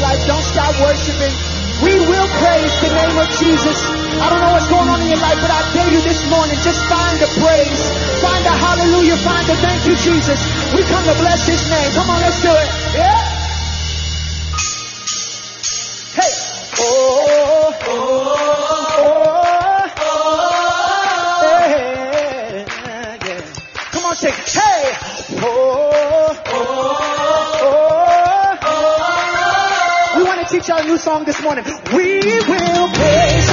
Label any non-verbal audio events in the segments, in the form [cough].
life. Don't stop worshiping. We will praise the name of Jesus. I don't know what's going on in your life, but I dare you this morning, just find a praise. Find a hallelujah. Find a thank you, Jesus. We come to bless his name. Come on, let's do it. Yeah. teach our new song this morning. We will praise.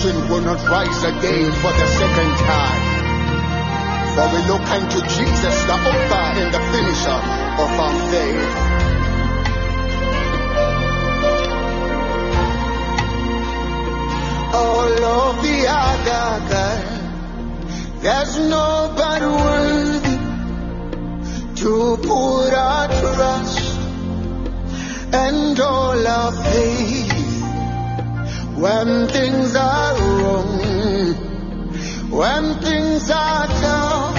Affliction will not rise again for the second time. For we look unto Jesus, the author and the finisher of our faith. All of the other guys, there's nobody worthy to put our trust and all our faith when things are wrong, when things are down,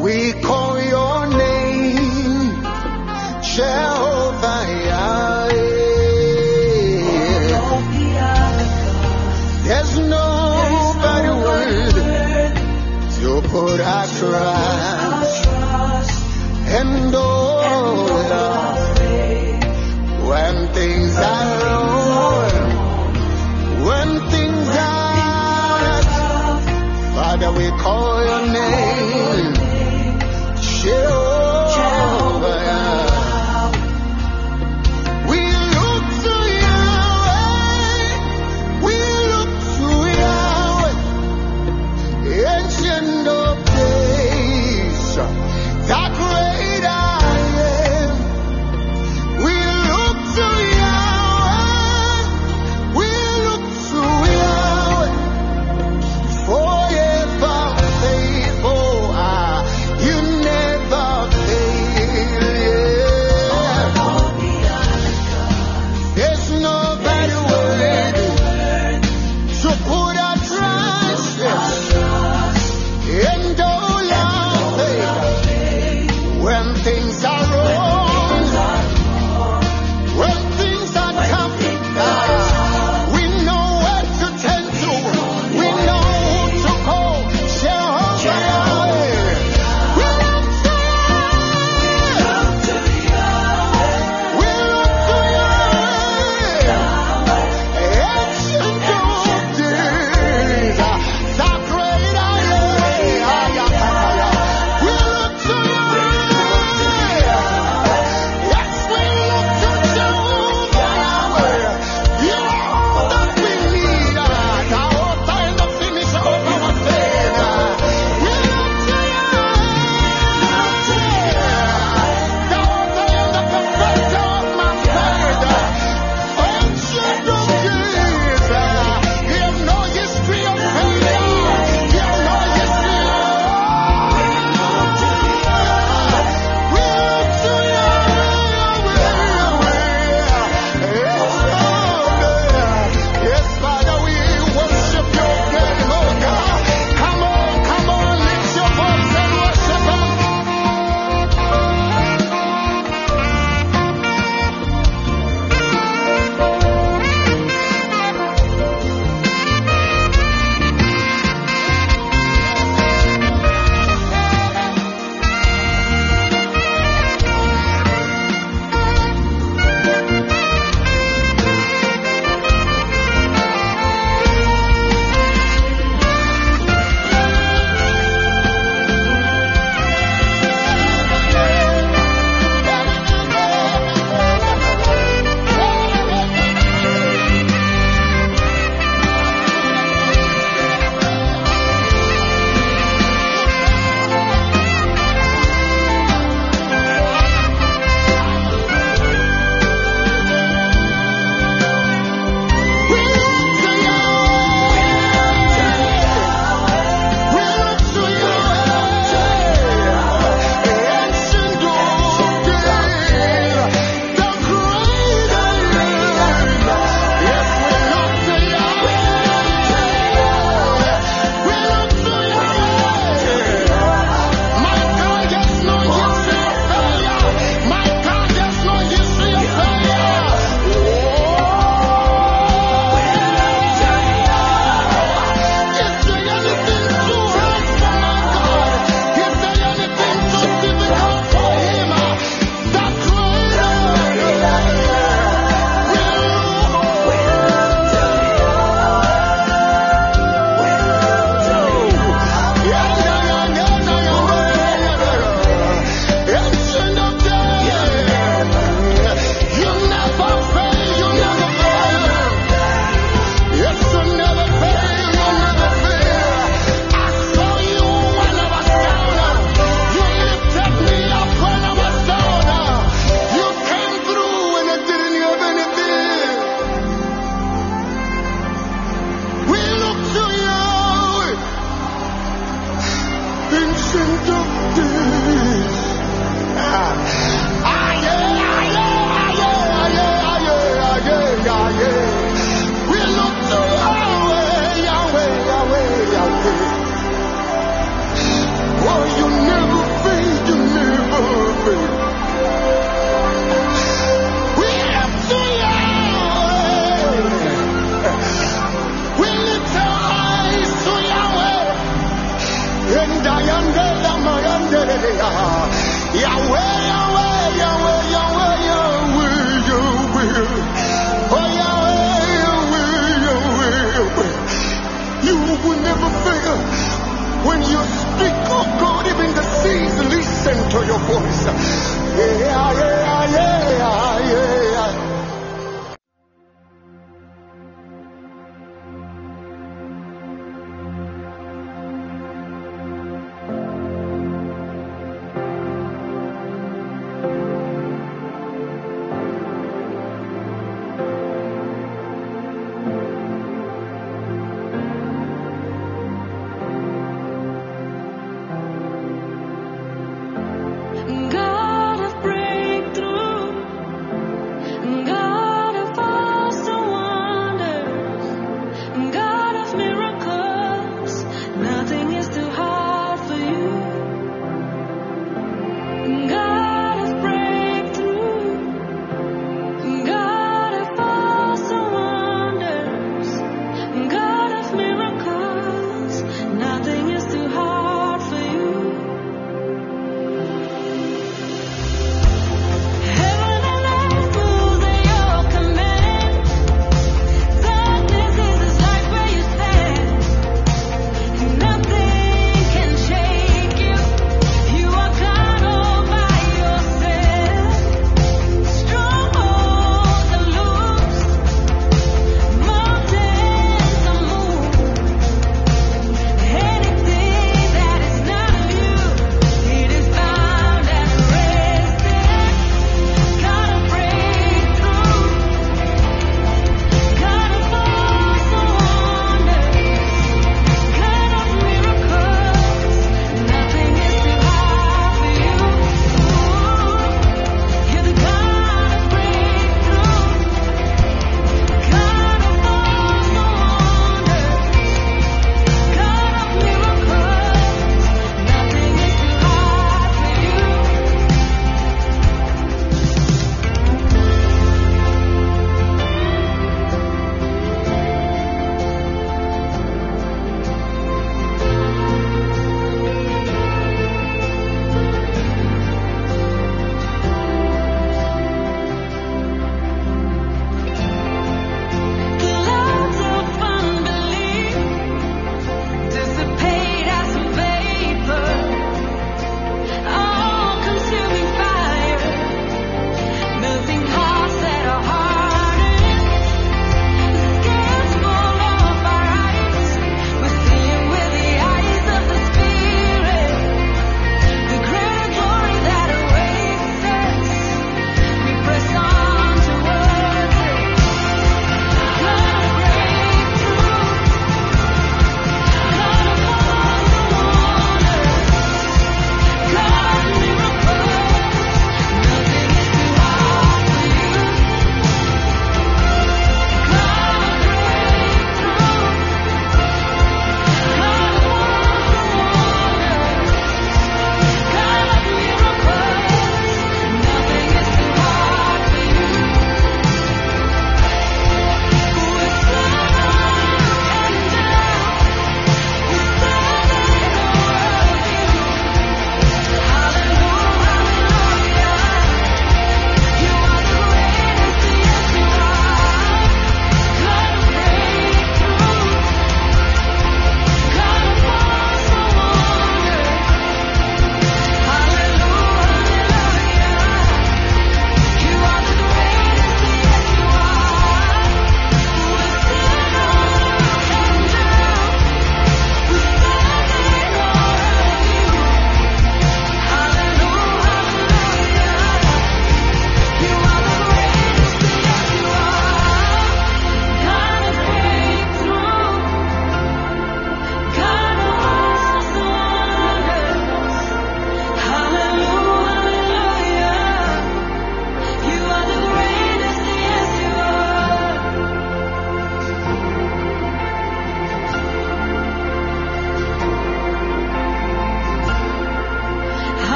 we call your name, Jehovah. There's nobody worthy to put our trust Father, we call your name, Jehovah.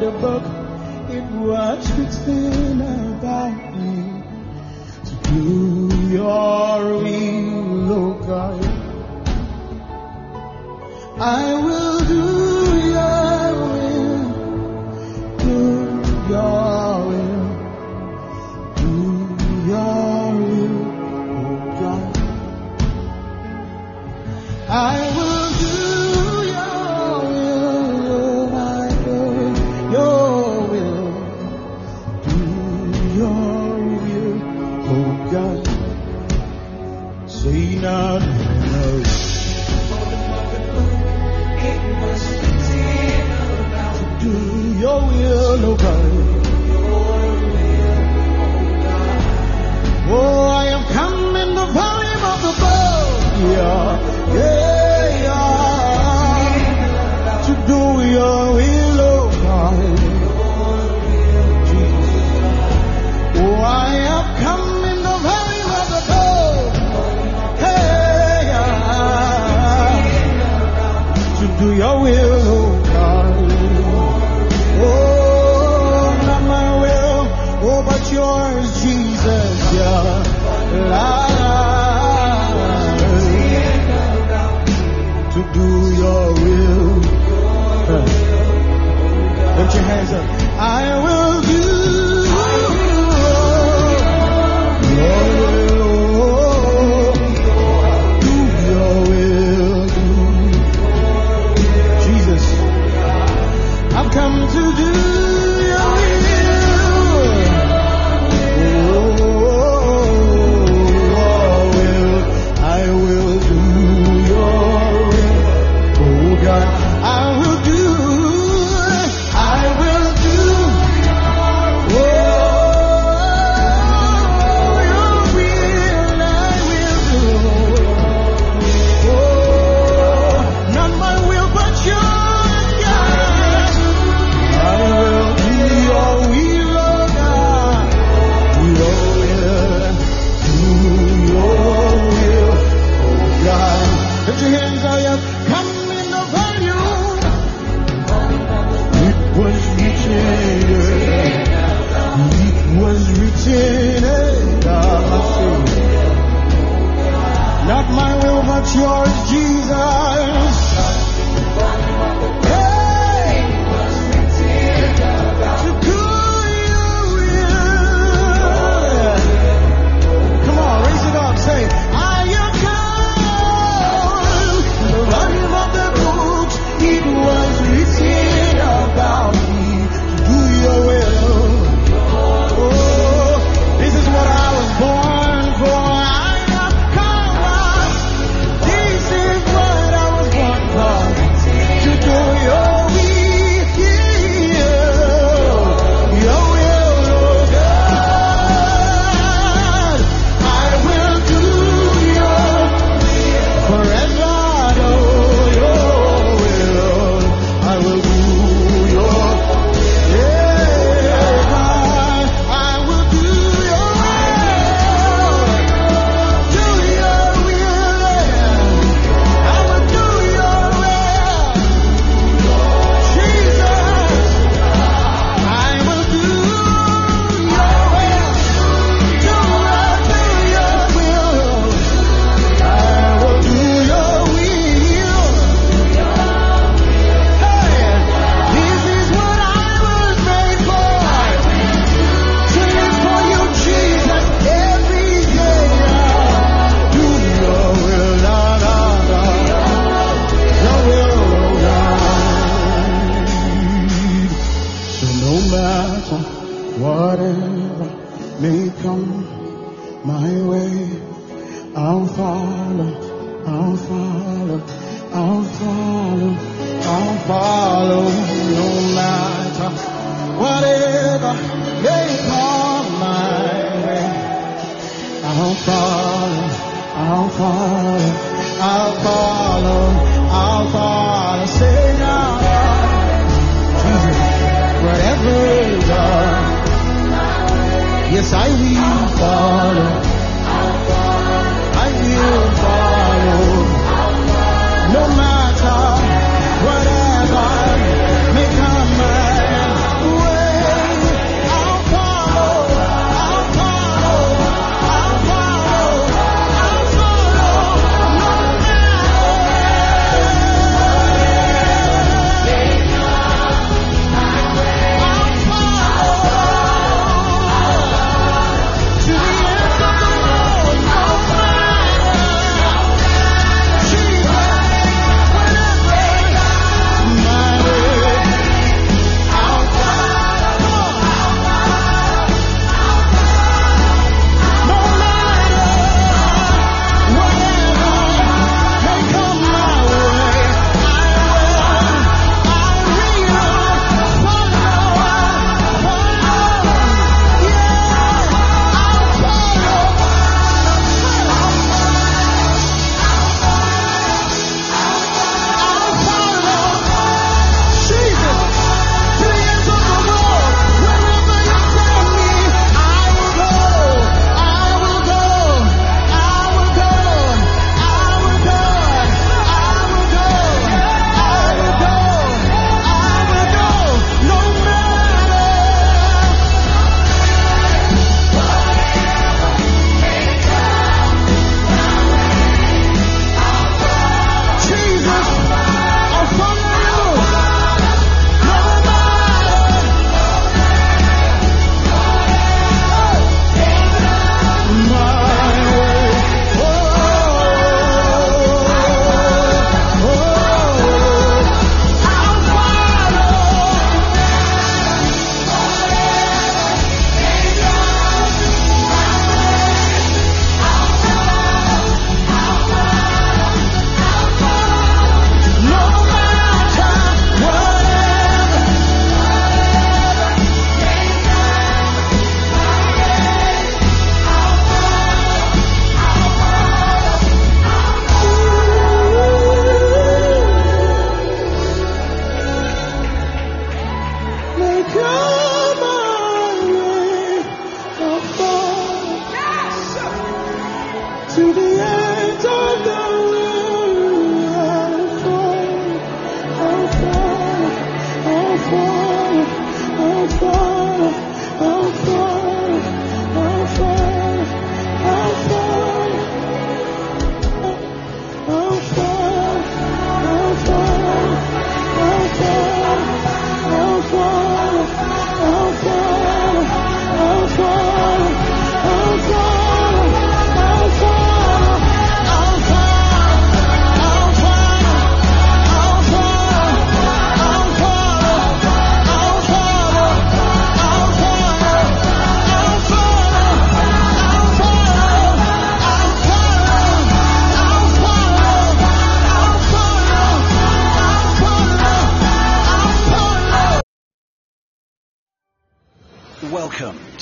the book, it was written about me to do your will, O God. I will.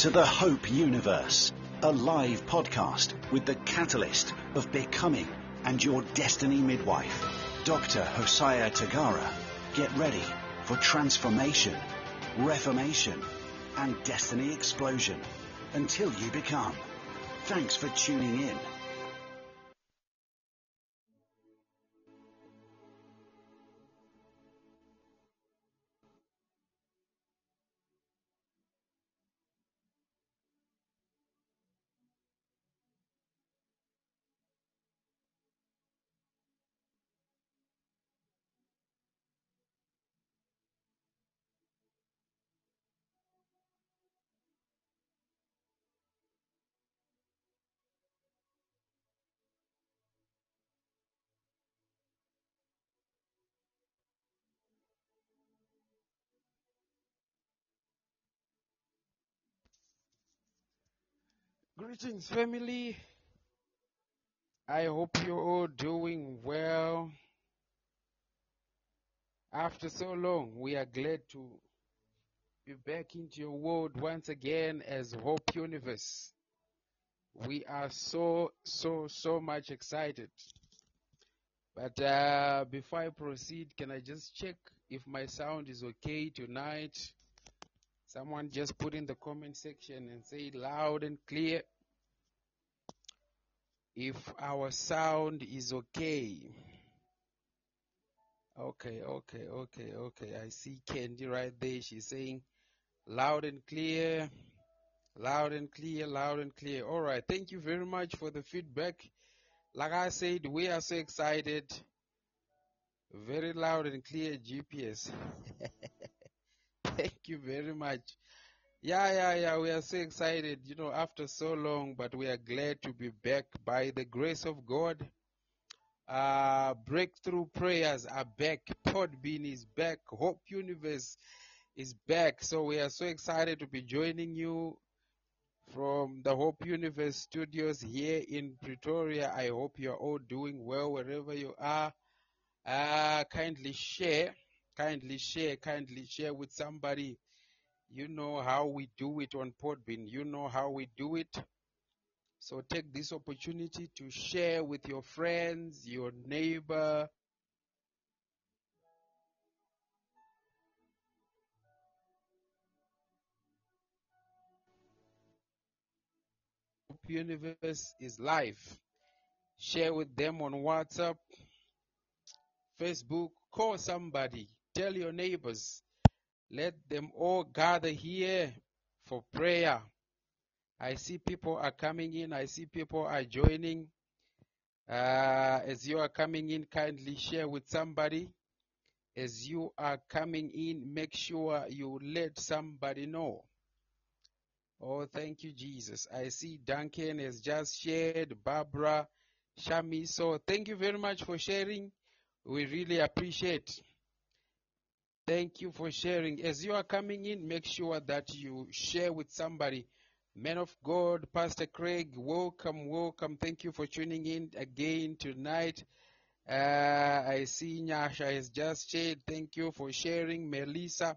To the Hope Universe, a live podcast with the catalyst of becoming and your destiny midwife, Dr. Hosiah Tagara. Get ready for transformation, reformation, and destiny explosion until you become. Thanks for tuning in. Greetings, family. I hope you're all doing well. After so long, we are glad to be back into your world once again as Hope Universe. We are so, so, so much excited. But uh, before I proceed, can I just check if my sound is okay tonight? Someone just put in the comment section and say loud and clear if our sound is okay. Okay, okay, okay, okay. I see Candy right there. She's saying loud and clear, loud and clear, loud and clear. All right. Thank you very much for the feedback. Like I said, we are so excited. Very loud and clear GPS. [laughs] Thank you very much. Yeah, yeah, yeah. We are so excited, you know, after so long, but we are glad to be back by the grace of God. Uh, breakthrough prayers are back. Podbean is back. Hope Universe is back. So we are so excited to be joining you from the Hope Universe studios here in Pretoria. I hope you're all doing well wherever you are. Uh, kindly share, kindly share, kindly share with somebody. You know how we do it on Podbean. You know how we do it. So take this opportunity to share with your friends, your neighbor. Universe is live. Share with them on WhatsApp, Facebook, call somebody, tell your neighbors. Let them all gather here for prayer. I see people are coming in. I see people are joining. Uh, as you are coming in, kindly share with somebody. As you are coming in, make sure you let somebody know. Oh, thank you, Jesus. I see Duncan has just shared, Barbara, Shami. So thank you very much for sharing. We really appreciate. Thank you for sharing. As you are coming in, make sure that you share with somebody. Man of God, Pastor Craig, welcome, welcome. Thank you for tuning in again tonight. Uh, I see Nyasha has just shared. Thank you for sharing. Melissa,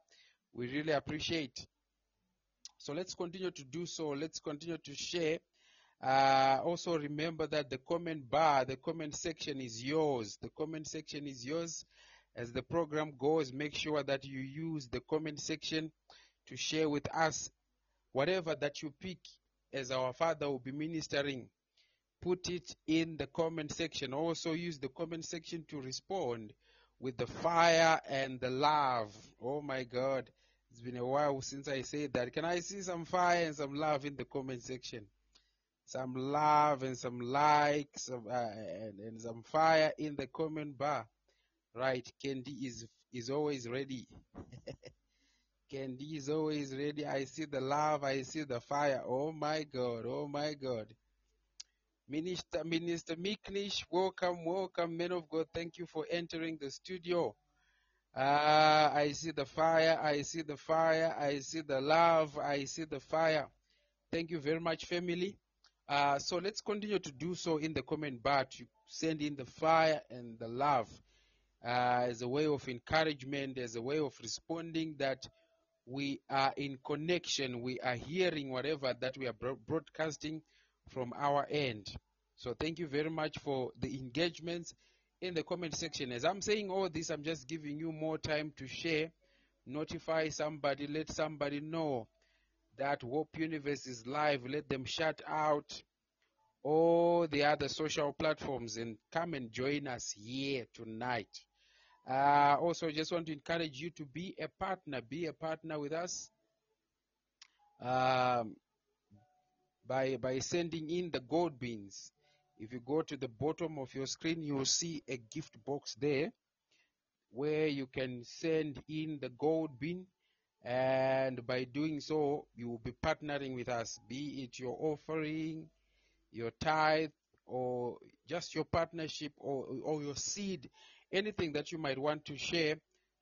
we really appreciate. So let's continue to do so. Let's continue to share. Uh, also remember that the comment bar, the comment section is yours. The comment section is yours. As the program goes, make sure that you use the comment section to share with us whatever that you pick as our Father will be ministering. Put it in the comment section. Also use the comment section to respond with the fire and the love. Oh my God. It's been a while since I said that. Can I see some fire and some love in the comment section? Some love and some likes uh, and, and some fire in the comment bar. Right. Candy is, is always ready. [laughs] Candy is always ready. I see the love. I see the fire. Oh my God. Oh my God. Minister, Minister Miknish, welcome, welcome, men of God. Thank you for entering the studio. Ah, I see the fire. I see the fire. I see the love. I see the fire. Thank you very much, family. Uh, so let's continue to do so in the comment bar to send in the fire and the love Uh, as a way of encouragement, as a way of responding that we are in connection, we are hearing whatever that we are bro- broadcasting from our end. So thank you very much for the engagements in the comment section. As I'm saying all this, I'm just giving you more time to share, notify somebody, let somebody know that Hope Universe is live. Let them shut out all the other social platforms and come and join us here tonight. Uh, also, just want to encourage you to be a partner. Be a partner with us um, by by sending in the gold beans. If you go to the bottom of your screen, you will see a gift box there where you can send in the gold bin and by doing so you will be partnering with us be it your offering your tithe or just your partnership or, or your seed anything that you might want to share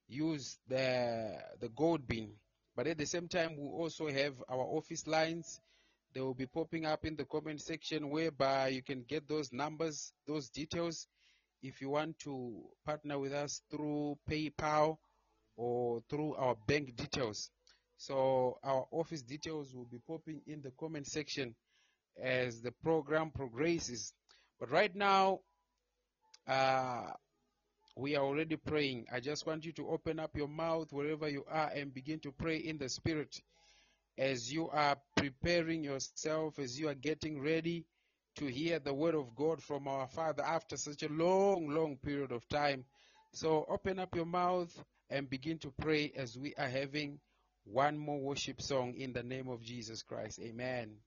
use the the gold bin but at the same time we also have our office lines they will be popping up in the comment section whereby you can get those numbers those details if you want to partner with us through PayPal or through our bank details. So our office details will be popping in the comment section as the program progresses. But right now, uh, we are already praying. I just want you to open up your mouth wherever you are and begin to pray in the spirit as you are preparing yourself, as you are getting ready to hear the word of God from our Father after such a long, long period of time. So open up your mouth and begin to pray as we are having one more worship song in the name of Jesus Christ. Amen.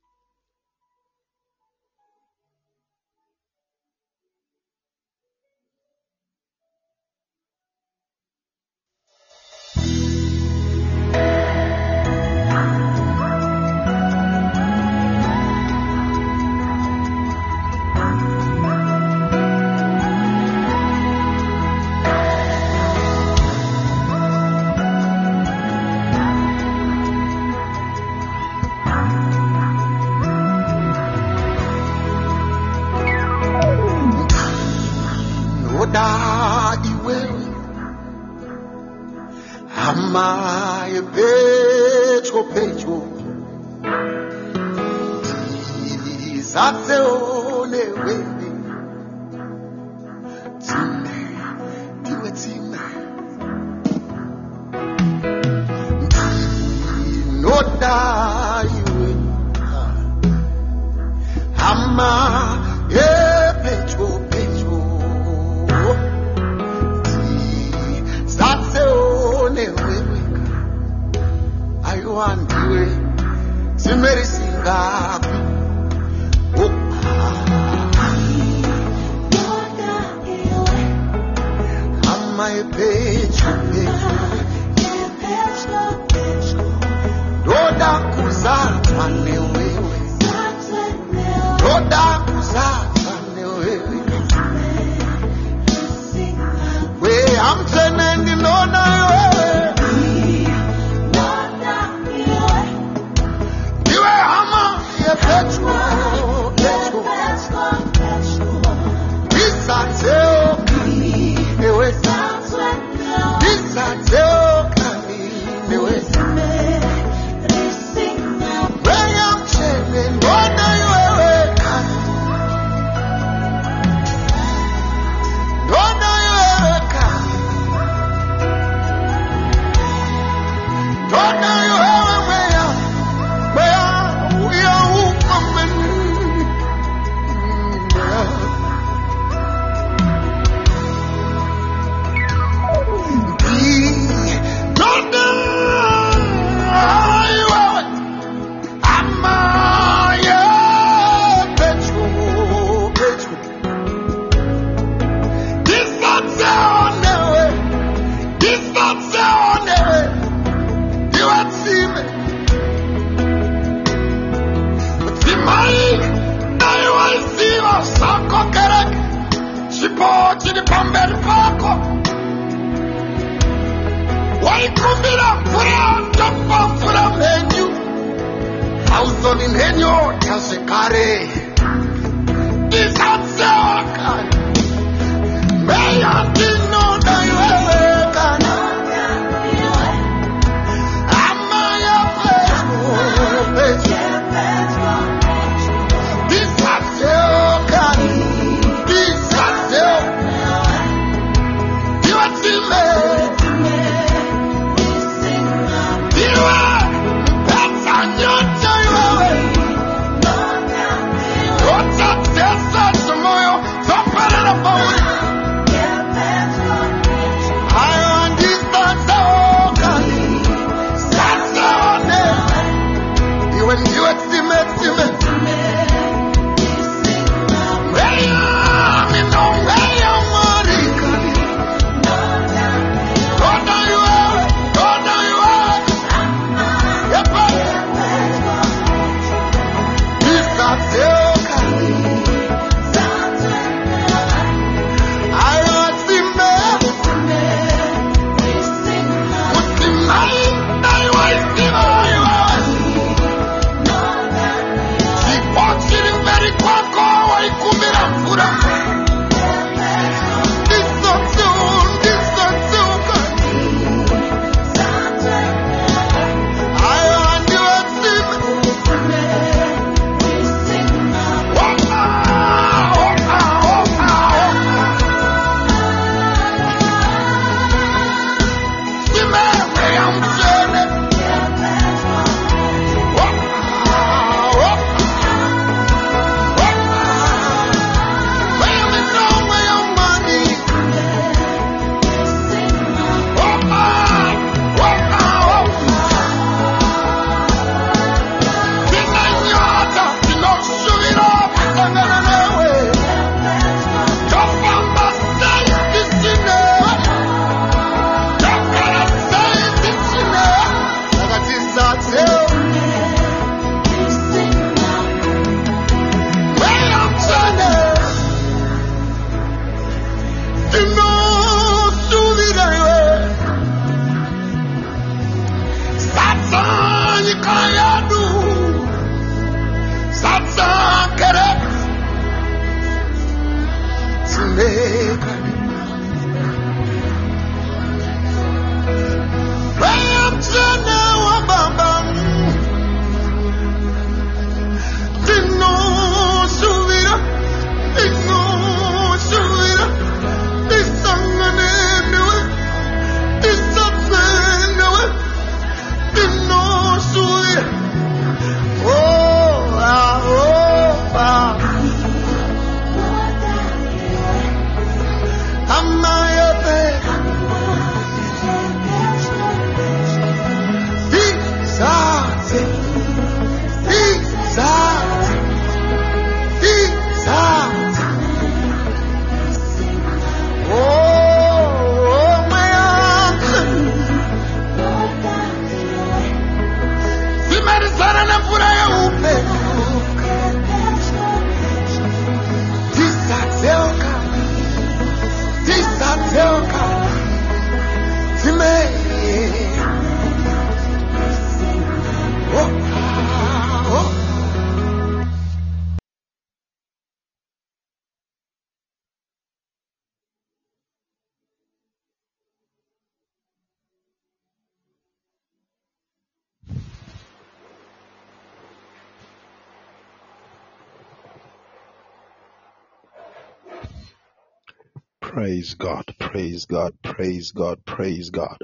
Praise God, praise God, praise God, praise God.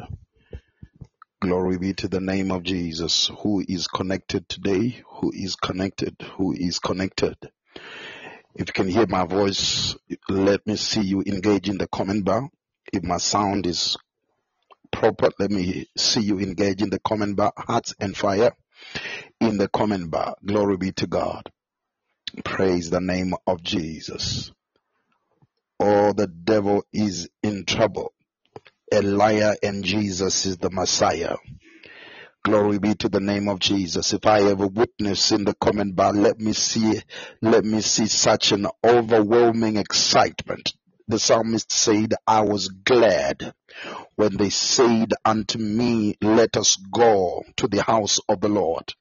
Glory be to the name of Jesus, who is connected today, who is connected, who is connected. If you can hear my voice, let me see you engage in the comment bar. If my sound is proper, let me see you engage in the comment bar. Hearts and fire in the comment bar. Glory be to God. Praise the name of Jesus. Oh, the devil is in trouble. A liar and Jesus is the Messiah. Glory be to the name of Jesus. If I have a witness in the comment bar, let me see, let me see such an overwhelming excitement. The psalmist said, I was glad when they said unto me, let us go to the house of the Lord.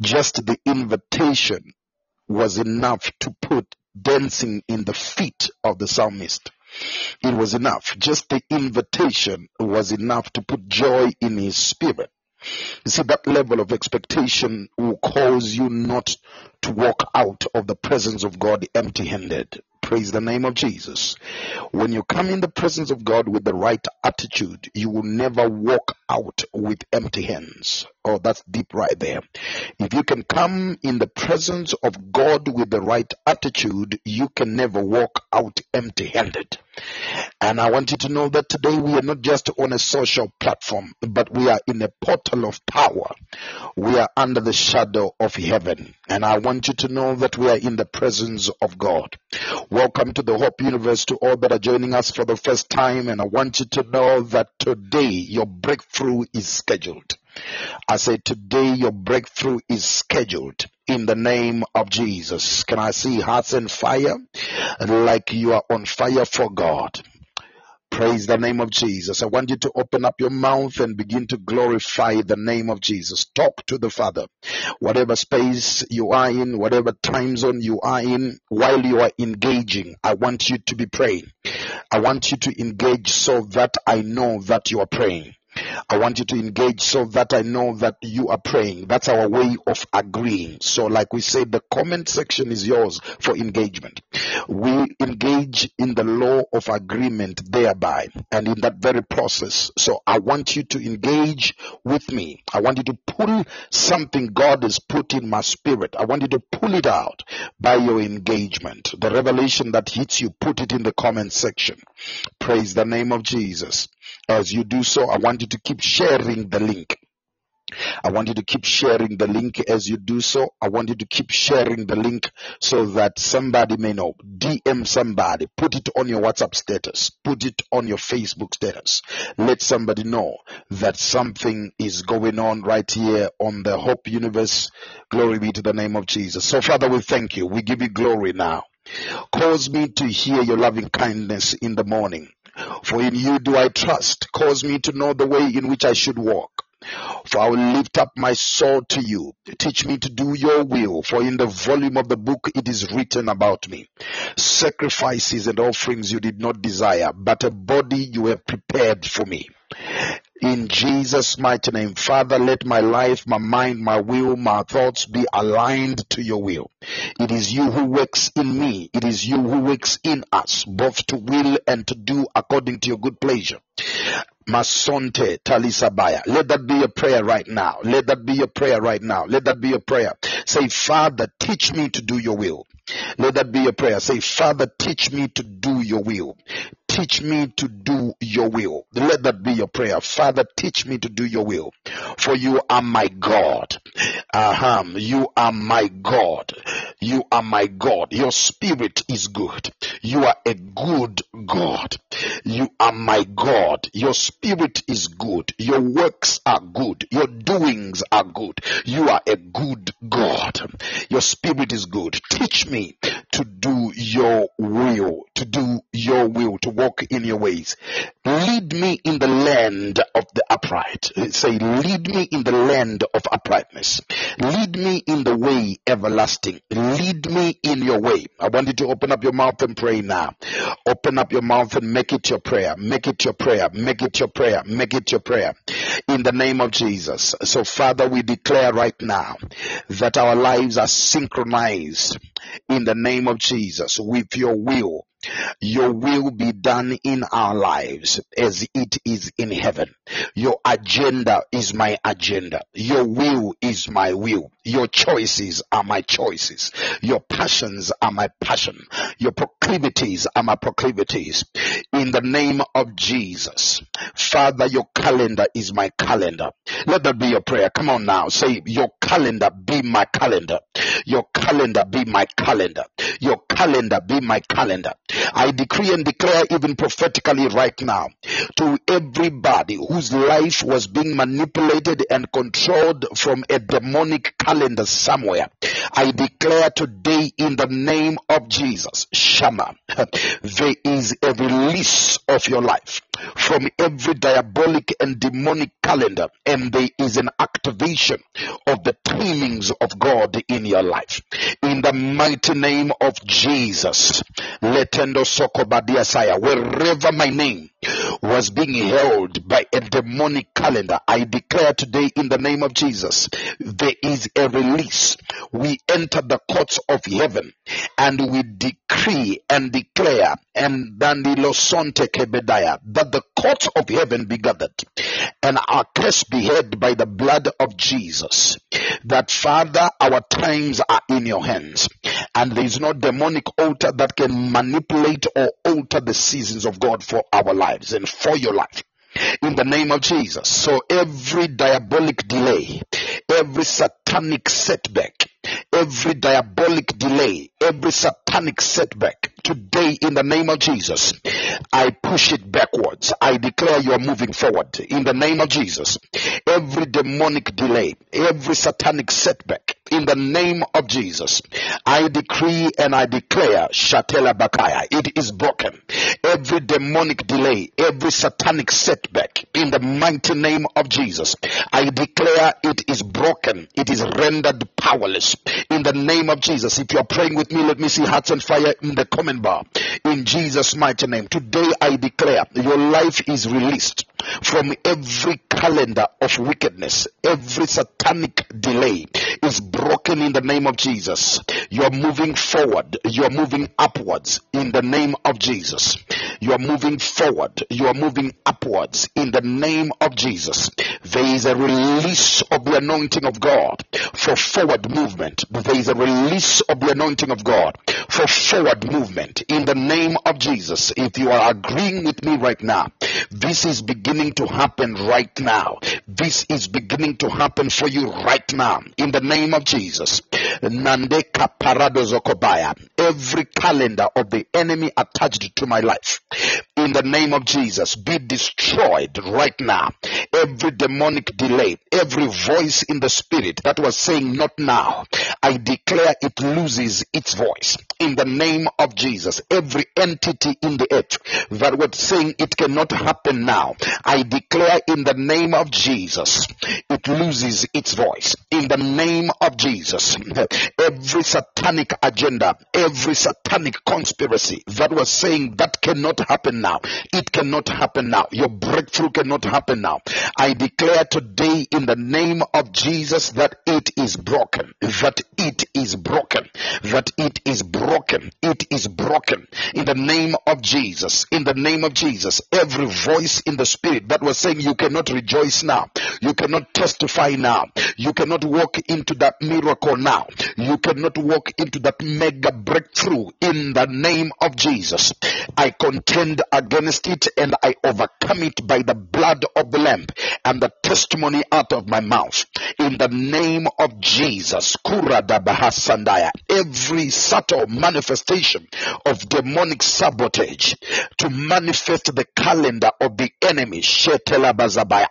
Just the invitation was enough to put dancing in the feet of the psalmist. It was enough. Just the invitation was enough to put joy in his spirit. You see, that level of expectation will cause you not to walk out of the presence of God empty handed. Praise the name of Jesus. When you come in the presence of God with the right attitude, you will never walk out with empty hands. Oh, that's deep right there. If you can come in the presence of God with the right attitude, you can never walk out empty handed. And I want you to know that today we are not just on a social platform, but we are in a portal of power. We are under the shadow of heaven. And I want you to know that we are in the presence of God. Welcome to the Hope Universe to all that are joining us for the first time. And I want you to know that today your breakthrough is scheduled. I say today your breakthrough is scheduled in the name of Jesus. Can I see hearts and fire like you are on fire for God? Praise the name of Jesus. I want you to open up your mouth and begin to glorify the name of Jesus. Talk to the Father. Whatever space you are in, whatever time zone you are in, while you are engaging, I want you to be praying. I want you to engage so that I know that you are praying. I want you to engage so that I know that you are praying. That's our way of agreeing. So, like we said, the comment section is yours for engagement. We engage in the law of agreement thereby and in that very process. So, I want you to engage with me. I want you to pull something God has put in my spirit. I want you to pull it out by your engagement. The revelation that hits you, put it in the comment section. Praise the name of Jesus. As you do so, I want you to keep sharing the link. I want you to keep sharing the link as you do so. I want you to keep sharing the link so that somebody may know. DM somebody. Put it on your WhatsApp status. Put it on your Facebook status. Let somebody know that something is going on right here on the Hope Universe. Glory be to the name of Jesus. So Father, we thank you. We give you glory now. Cause me to hear your loving kindness in the morning. For in you do I trust. Cause me to know the way in which I should walk. For I will lift up my soul to you. Teach me to do your will. For in the volume of the book it is written about me. Sacrifices and offerings you did not desire, but a body you have prepared for me. In Jesus' mighty name, Father, let my life, my mind, my will, my thoughts be aligned to your will. It is you who works in me. It is you who works in us, both to will and to do according to your good pleasure. Masonte Talisabaya. Let that be a prayer right now. Let that be a prayer right now. Let that be a prayer. Say, Father, teach me to do your will. Let that be your prayer. Say, Father, teach me to do your will. Teach me to do your will. Let that be your prayer. Father, teach me to do your will. For you are my God. Aham. You are my God. You are my God. Your spirit is good. You are a good God. You are my God. Your spirit is good. Your works are good. Your doings are good. You are a good God. Your spirit is good. Teach me to do your will, to do your will, to walk in your ways. Lead me in the land of the upright. Say, lead me in the land of uprightness. Lead me in the way everlasting. Lead me in your way. I want you to open up your mouth and pray now. Open up your mouth and make it your prayer. Make it your prayer. Make it your prayer. Make it your prayer. In the name of Jesus. So Father, we declare right now that our lives are synchronized in the name of Jesus with your will. Your will be done in our lives as it is in heaven. Your agenda is my agenda. Your will is my will. Your choices are my choices. Your passions are my passion. Your proclivities are my proclivities. In the name of Jesus. Father, your calendar is my calendar. Let that be your prayer. Come on now. Say, your calendar be my calendar. Your calendar be my calendar. Your calendar be my calendar. I decree and declare even prophetically right now to everybody whose life was being manipulated and controlled from a demonic calendar somewhere. I declare today in the name of Jesus, Shama, there is a release of your life from every diabolic and demonic calendar and there is an activation of the timings of God in your life. In the mighty name of Jesus, Saya, wherever my name was being held by a demonic calendar. I declare today in the name of Jesus, there is a release. We enter the courts of heaven and we decree and declare and Dandilosonte Kebediah that the courts of heaven be gathered and our curse be heard by the blood of Jesus. That Father, our times are in your hands and there is no demonic altar that can manipulate or alter the seasons of God for our lives and for your life in the name of Jesus. So every diabolic delay, every satanic setback, every diabolic delay, every satanic setback, today in the name of Jesus, I push it backwards. I declare you are moving forward in the name of Jesus. Every demonic delay, every satanic setback, in the name of Jesus, I decree and I declare Shatela Bakaya, it is broken. Every demonic delay, every satanic setback, in the mighty name of Jesus, I declare it is broken. It is rendered powerless. In the name of Jesus, if you are praying with me, let me see hearts on fire in the comment In Jesus' mighty name, today I declare your life is released from every calendar of wickedness, every satanic delay is broken in the name of Jesus. You are moving forward. You are moving upwards in the name of Jesus. You are moving forward. You are moving upwards in the name of Jesus. There is a release of the anointing of God for forward movement. There is a release of the anointing of God for forward movement in the name of Jesus. If you are agreeing with me right now, this is beginning to happen right now. This is beginning to happen for you right now in the name of Jesus. Nande kaparadozokobaya. Every calendar of the enemy attached to my life in the name of Jesus be destroyed right now. Every demonic delay, every voice in the spirit that was saying not now, I declare it loses its voice in the name of Jesus. Every entity in the earth that was saying it cannot happen now, I declare in the name of Jesus, it loses its voice in the name of Jesus. Every satanic agenda, every satanic conspiracy that was saying that cannot happen now, it cannot happen now. Your breakthrough cannot happen now. I declare today in the name of Jesus that it is broken, that it is broken, that it is broken, it is broken. In the name of Jesus. In the name of Jesus, every voice in the spirit that was saying you cannot rejoice now, you cannot testify now, you cannot walk into that miracle now, you cannot walk into that mega breakthrough in the name of Jesus. I contend against it and I overcome it by the blood of the Lamb and the testimony out of my mouth. In the name of Jesus, every subtle manifestation of demonic sabotage to manifest the calendar of the enemy.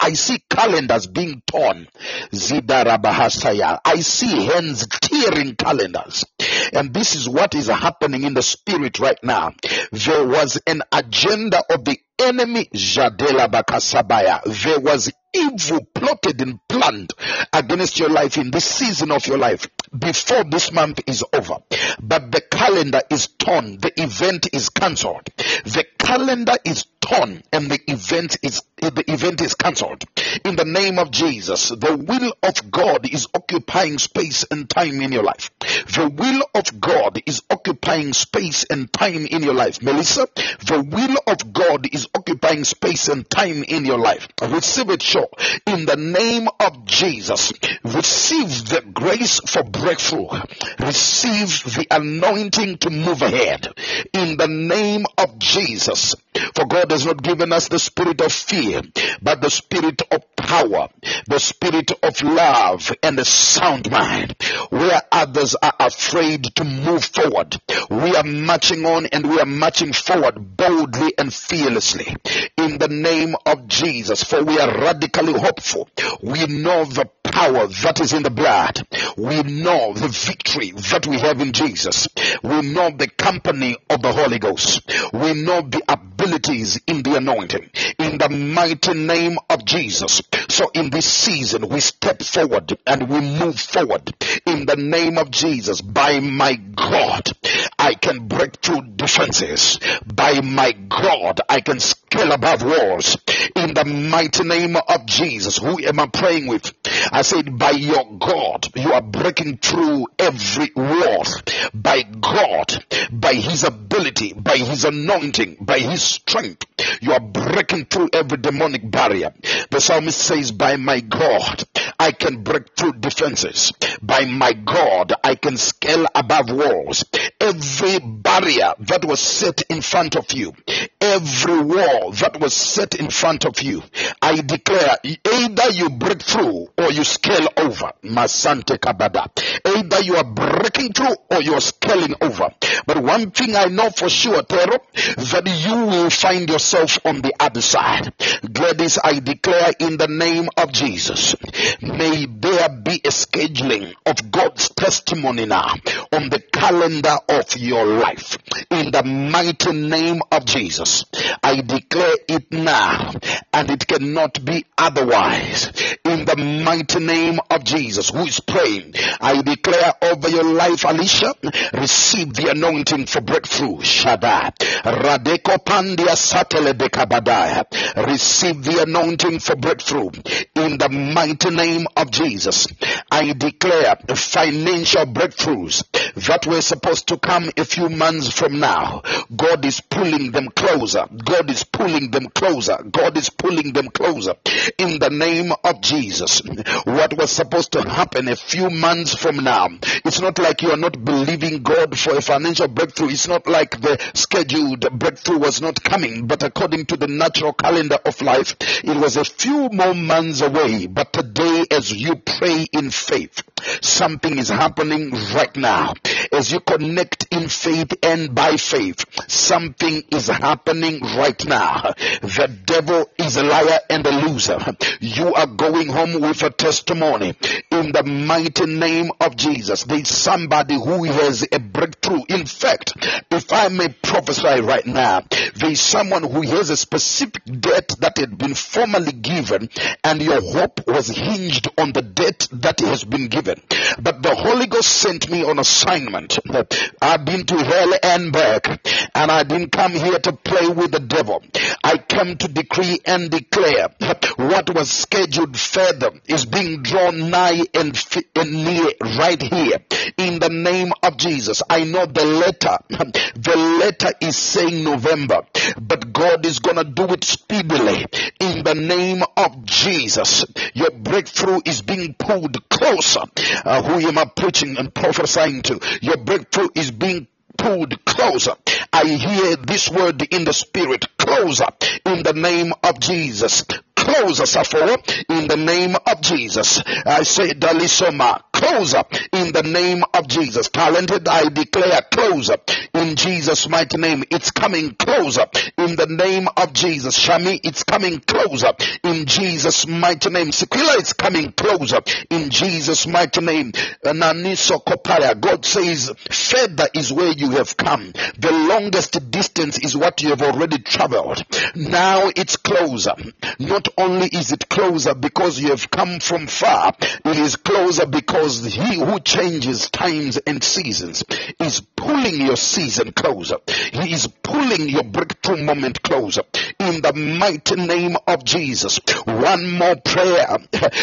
I see calendars being torn, Zidara Bahasaya. I see hands tearing calendars. And this is what is happening in the spirit right now. There was an agenda of the enemy, Jadela Bakasabaya. There was evil plotted and planned against your life in this season of your life before this month is over. But the calendar is torn. The event is cancelled. The calendar is and the event is the event is cancelled. In the name of Jesus, the will of God is occupying space and time in your life. The will of God is occupying space and time in your life. Melissa, the will of God is occupying space and time in your life. Receive it sure. In the name of Jesus, receive the grace for breakthrough. Receive the anointing to move ahead. In the name of Jesus. For God has not given us the spirit of fear, but the spirit of power, the spirit of love, and a sound mind. Where others are afraid to move forward, we are marching on and we are marching forward boldly and fearlessly. In the name of Jesus, for we are radically hopeful. We know the power that is in the blood. We know the victory that we have in Jesus. We know the company of the Holy Ghost. We know the abilities in the anointing. In the mighty name of Jesus. So in this season, we step forward and we move forward in the name of Jesus. By my God, I can break through defenses. By my God, I can scale above walls. In the mighty name of Jesus, who am I praying with? I said, by your God, you are breaking through every wall. By God, by His ability, by His anointing, by His strength, you are breaking through every demonic barrier. The psalmist says, by my God, I can break through defenses. By my God, I can scale above walls. Every barrier that was set in front of you, every wall that was set in front of you, I declare either you break through or you scale over. Masante Kabada. Either you are breaking through or you are scaling over. But one thing I know for sure, Tero, that you will find yourself on the other side. Gladys, I declare in the name of Jesus, may there be a scheduling of God's testimony now on the calendar of your life. In the mighty name of Jesus, I declare it now and it cannot be otherwise. In the mighty name of Jesus, who is praying, I declare over your life, Alicia, receive the anointing for breakthrough. Shaddai. Radeko Pandia Satele. Receive the anointing for breakthrough. In the mighty name of Jesus, I declare financial breakthroughs that were supposed to come a few months from now. God is pulling them closer. God is pulling them closer. God is pulling them closer. In the name of Jesus, what was supposed to happen a few months from now, it's not like you are not believing God for a financial breakthrough. It's not like the scheduled breakthrough was not coming, but according to the natural calendar of life, it was a few more months away. But today, as you pray in faith, something is happening right now. As you connect in faith and by faith, something is happening right now. The devil is a liar and a loser. You are going home with a testimony in the mighty name of Jesus. There's somebody who has a breakthrough. In fact, if I may prophesy right now, there's someone who has a specific debt that had been formally given and your hope was hinged on the debt that has been given. But the Holy Ghost sent me on assignment. I've been to hell and back and I didn't come here to play with the devil. I came to decree and declare what was scheduled further is being drawn nigh and, fi- and near right here in the name of Jesus. I know the letter, the letter is saying November, but God is gonna do it speedily in the name of Jesus. Your breakthrough is being pulled closer. Uh, who am I preaching and prophesying to? Your breakthrough is being pulled closer. I hear this word in the spirit closer in the name of Jesus. Closer, Sappho, in the name of Jesus. I say, Dalisoma, closer in the name of Jesus. Talented, I declare closer in Jesus' mighty name. It's coming closer in the name of Jesus. Shami, it's coming closer in Jesus' mighty name. Sequila, it's coming closer in Jesus' mighty name. Naniso Kopaya, God says, further is where you have come. The longest distance is what you have already traveled. Now it's closer. Not only is it closer because you have come from far, it is closer because he who changes times and seasons is pulling your season closer. He is pulling your breakthrough moment closer. In the mighty name of Jesus. One more prayer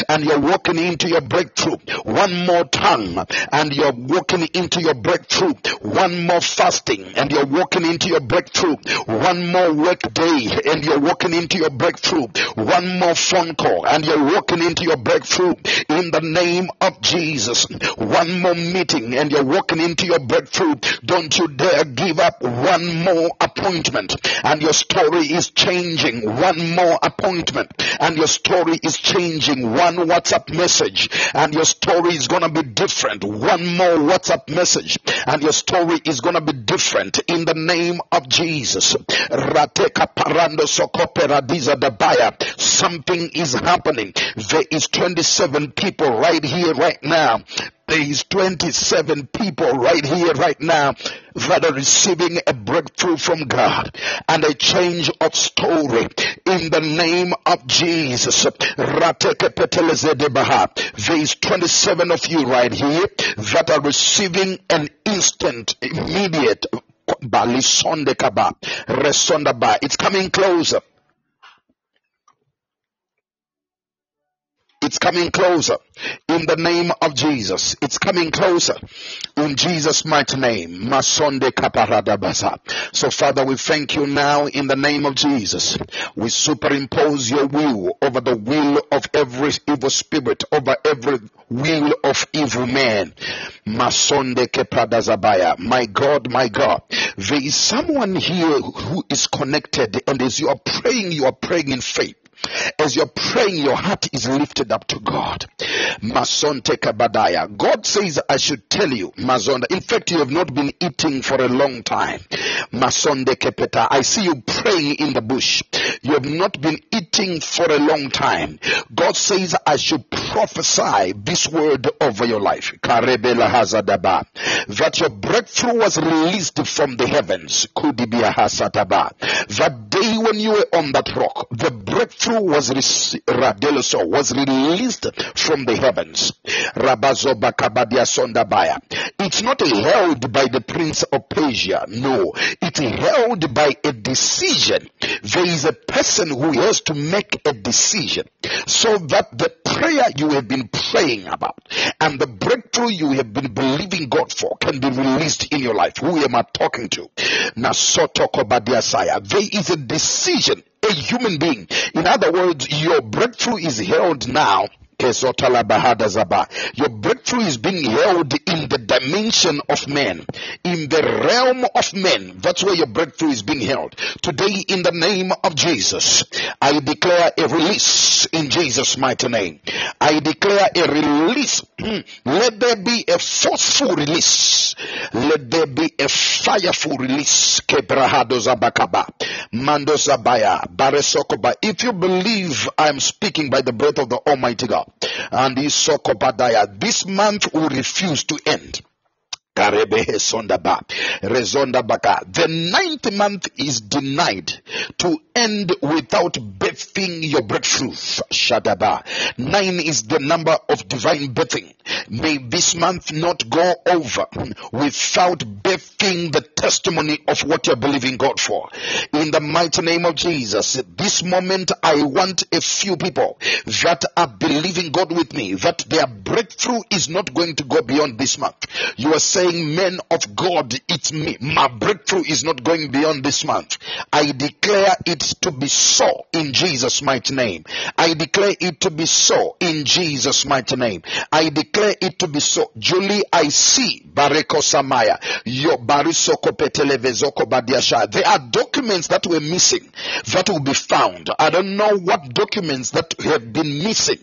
and you're walking into your breakthrough. One more tongue and you're walking into your breakthrough. One more fasting and you're walking into your breakthrough. One more work day and you're walking into your breakthrough. One more phone call and you're walking into your breakthrough in the name of Jesus. One more meeting and you're walking into your breakthrough. Don't you dare give up one more appointment and your story is changing. One more appointment and your story is changing. One WhatsApp message and your story is gonna be different. One more WhatsApp message and your story is gonna be different in the name of Jesus. Something is happening. There is 27 people right here, right now There is 27 people right here, right now, that are receiving a breakthrough from God and a change of story in the name of Jesus. There is 27 of you right here that are receiving an instant, immediate It's coming closer. It's coming closer in the name of Jesus. It's coming closer in Jesus' mighty name. Masonde kaparadabasa. So Father, we thank you now in the name of Jesus. We superimpose your will over the will of every evil spirit, over every will of evil man. Masonde kepradazabaya. My God, my God. There is someone here who is connected and as you are praying, you are praying in faith. As you're praying, your heart is lifted up to God. Masonte kabadaya. God says, I should tell you, Mazonda. In fact, you have not been eating for a long time. Masonde kepeta. I see you praying in the bush. You have not been eating for a long time. God says, I should prophesy this word over your life. Karebela hazadaba. That your breakthrough was released from the heavens. Kudibia hasataba. That day when you were on that rock, the breakthrough was rece- Radeloso, was released from the heavens. Sondabaya. It's not held by the prince of Persia. No, it's held by a decision. There is a person who has to make a decision so that the prayer you have been praying about and the breakthrough you have been believing God for can be released in your life. Who am I talking to? There is a decision, a human being. In other words, your breakthrough is held now your breakthrough is being held in the dimension of men, in the realm of men. That's where your breakthrough is being held. Today, in the name of Jesus, I declare a release in Jesus' mighty name. I declare a release. Hmm. Let there be a forceful release. Let there be a fireful release. Baresokoba. If you believe I'm speaking by the breath of the Almighty God, and this month will refuse to end. Rezonda baka. The ninth month is denied to end without birthing your breakthrough. Shadaba. Nine is the number of divine birthing. May this month not go over without birthing the testimony of what you're believing God for. In the mighty name of Jesus, this moment I want a few people that are believing God with me that their breakthrough is not going to go beyond this month. You are saying, men of God, it's me. My breakthrough is not going beyond this month. I declare it to be so in Jesus' mighty name. I declare it to be so in Jesus' mighty name. I declare it to be so. Julie, I see Bareko Samaya, Barisoko Petelevezoko. There are documents that were missing that will be found. I don't know what documents that have been missing.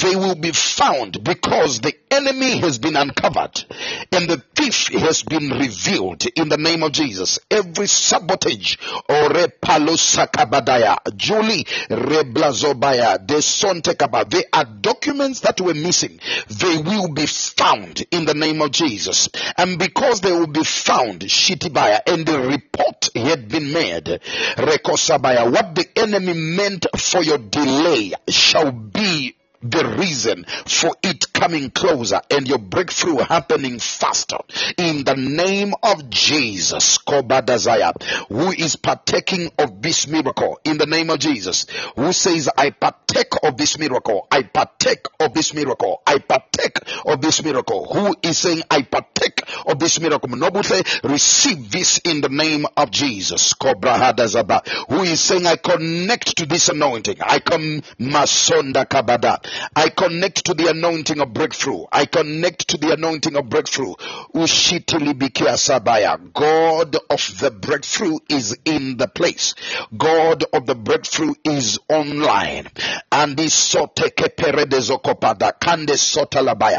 They will be found because the enemy has been uncovered and the thief has been revealed in the name of Jesus. Every sabotage or repalosakabadaya, Julie reblazobaya, desontekaba. There are documents that were missing. They will be found in the name of Jesus. And because they will be found, shitibaya, and the report had been made, rekosabaya, what the enemy meant for your delay shall be the reason for it coming closer and your breakthrough happening faster. In the name of Jesus who is partaking of this miracle. In the name of Jesus who says I partake of this miracle. I partake of this miracle. I partake of this miracle. Who is saying I partake of this miracle? Receive this in the name of Jesus who is saying I connect to this anointing. I come Masonda I connect to the anointing of breakthrough. I connect to the anointing of breakthrough. God of the breakthrough is in the place. God of the breakthrough is online. And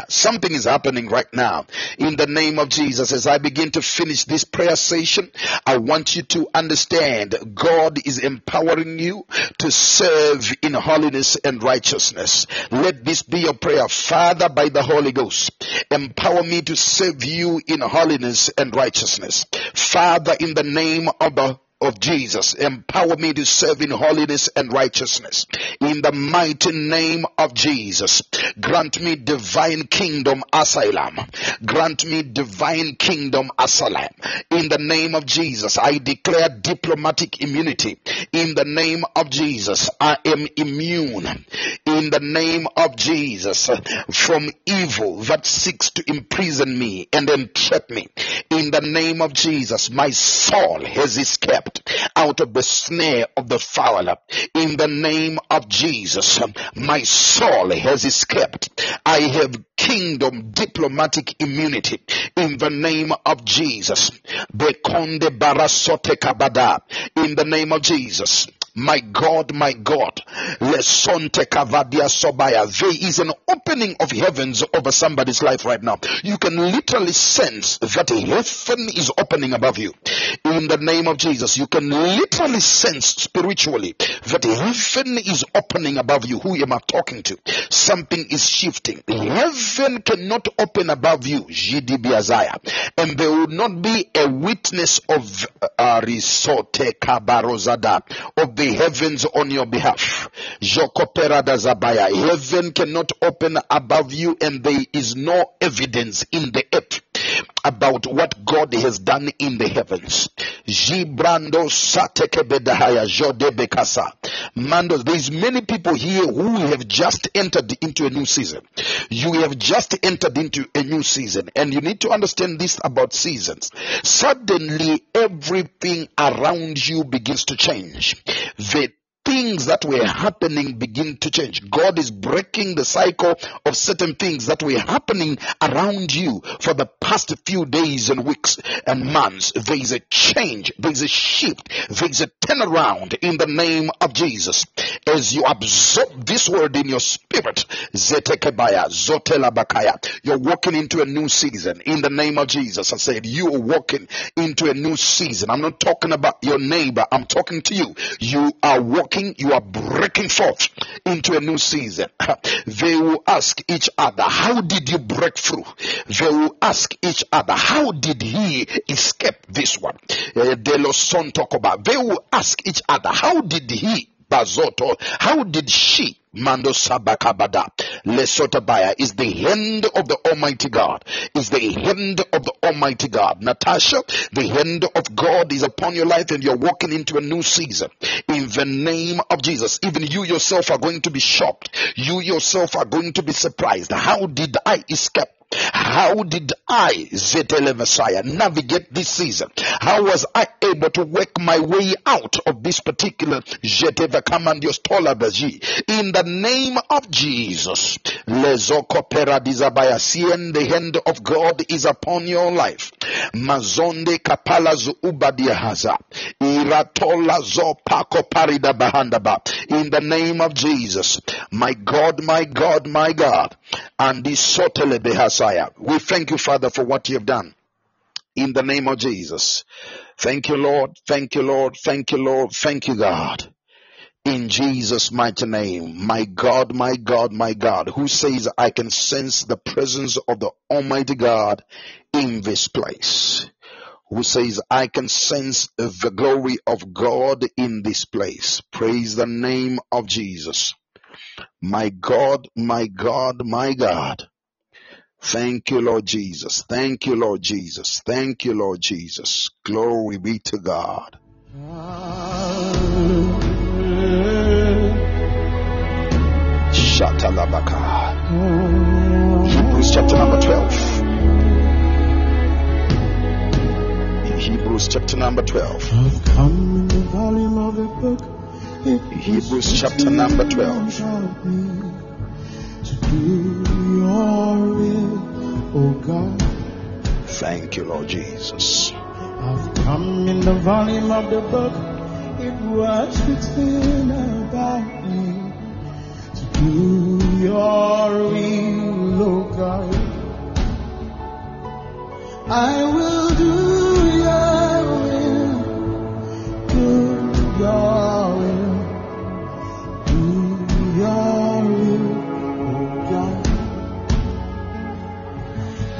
Something is happening right now. In the name of Jesus, as I begin to finish this prayer session, I want you to understand God is empowering you to serve in holiness and righteousness. Let this be your prayer. Father, by the Holy Ghost, empower me to serve you in holiness and righteousness. Father, in the name of the of Jesus. Empower me to serve in holiness and righteousness. In the mighty name of Jesus. Grant me divine kingdom asylum. Grant me divine kingdom asylum. In the name of Jesus, I declare diplomatic immunity. In the name of Jesus, I am immune. In the name of Jesus, from evil that seeks to imprison me and entrap me. In the name of Jesus, my soul has escaped out of the snare of the fowler. In the name of Jesus, my soul has escaped. I have kingdom diplomatic immunity in the name of Jesus. In the name of Jesus. My God, my God. Lesonte kavadia sobaya. There is an opening of heavens over somebody's life right now. You can literally sense that heaven is opening above you. In the name of Jesus, you can literally sense spiritually that heaven is opening above you. Who am I talking to? Something is shifting. Heaven cannot open above you. GDB Isaiah. And there will not be a witness of uh, of the heavens on your behalf. Heaven cannot open above you and there is no evidence in the earth about what God has done in the heavens. Jibrando jodebekasa. There's many people here who have just entered into a new season. You have just entered into a new season and you need to understand this about seasons. Suddenly everything around you begins to change. The things that were happening begin to change. God is breaking the cycle of certain things that were happening around you for the past few days and weeks and months. There is a change. There is a shift. There is a turnaround in the name of Jesus. As you absorb this word in your spirit, Zetekebaya, you're walking into a new season in the name of Jesus. I said, you are walking into a new season. I'm not talking about your neighbor. I'm talking to you. You are walking you are breaking forth into a new season. [laughs] They will ask each other, How did you break through? They will ask each other, How did he escape this one? Eh, De los son talk about. They will ask each other, How did he? Bazoto, how did she Mando Sabakabada. Lesotabaya is the hand of the Almighty God. Is the hand of the Almighty God. Natasha, the hand of God is upon your life and you're walking into a new season. In the name of Jesus. Even you yourself are going to be shocked. You yourself are going to be surprised. How did I escape? How did I, Zetele Messiah, navigate this season? How was I able to work my way out of this particular Jeteva Commandios Tolabaji? In the name of Jesus, Lezoko Peradizabaya, seeing the hand of God is upon your life. Mazonde Kapala Ubadiahaza, Iratola Zopako Parida Bahandaba. In the name of Jesus, my God, my God, my God, and this Sotele Behasaya. We thank you, Father, for what you have done. In the name of Jesus. Thank you, Lord. Thank you, Lord. Thank you, Lord. Thank you, God. In Jesus' mighty name, my God, my God, my God, who says I can sense the presence of the Almighty God in this place. Who says I can sense the glory of God in this place. Praise the name of Jesus. My God, my God, my God. Thank you, Lord Jesus. Thank you, Lord Jesus. Thank you, Lord Jesus. Glory be to God. Shatalabaka. Hebrews chapter number 12. In Hebrews chapter number 12. In the volume of the book. It Hebrews chapter number 12. To do your will, oh God. Thank you, Lord Jesus. I've come in the volume of the book. It was written about me to do your will, oh God. I will do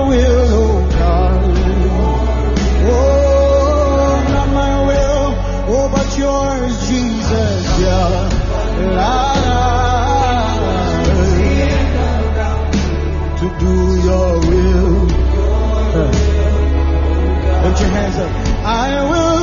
will, oh God. Oh, not my will, oh, but yours, Jesus, yeah. To do your will. Your hands up. I will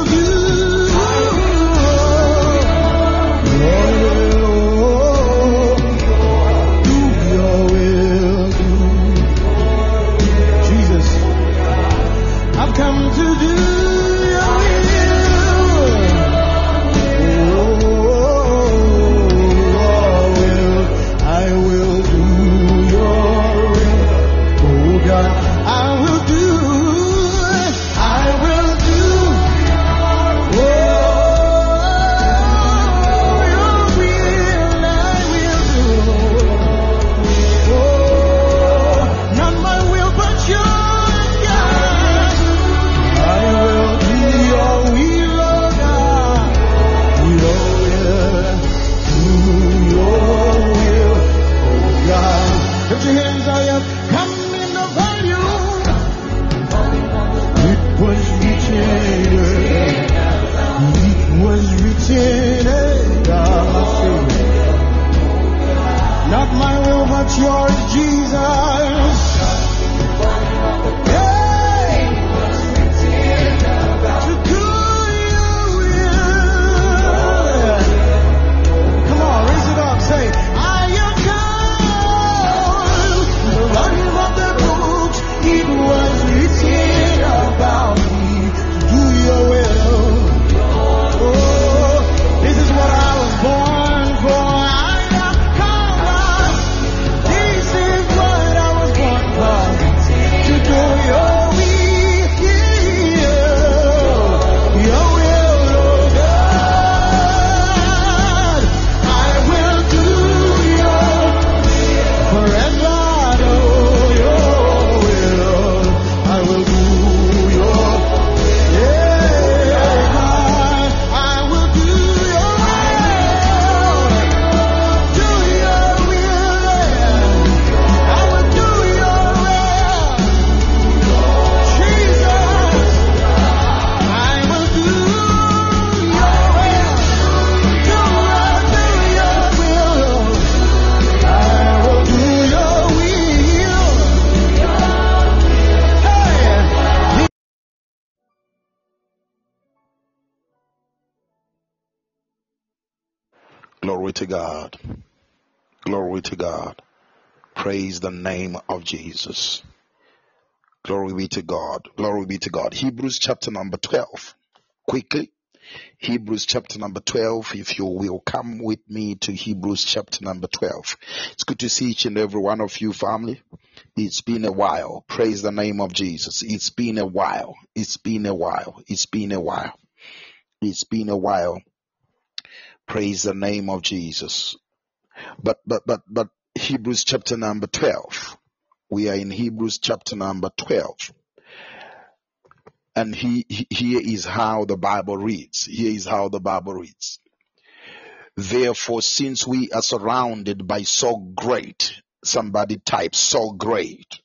God. Glory to God. Praise the name of Jesus. Glory be to God. Glory be to God. Hebrews chapter number 12. Quickly. Hebrews chapter number 12. If you will come with me to Hebrews chapter number 12. It's good to see each and every one of you, family. It's been a while. Praise the name of Jesus. It's been a while. It's been a while. It's been a while. It's been a while. Praise the name of Jesus. But, but, but, but Hebrews chapter number 12. We are in Hebrews chapter number 12. And he, he- here is how the Bible reads. Here is how the Bible reads. Therefore, since we are surrounded by so great, somebody type so great.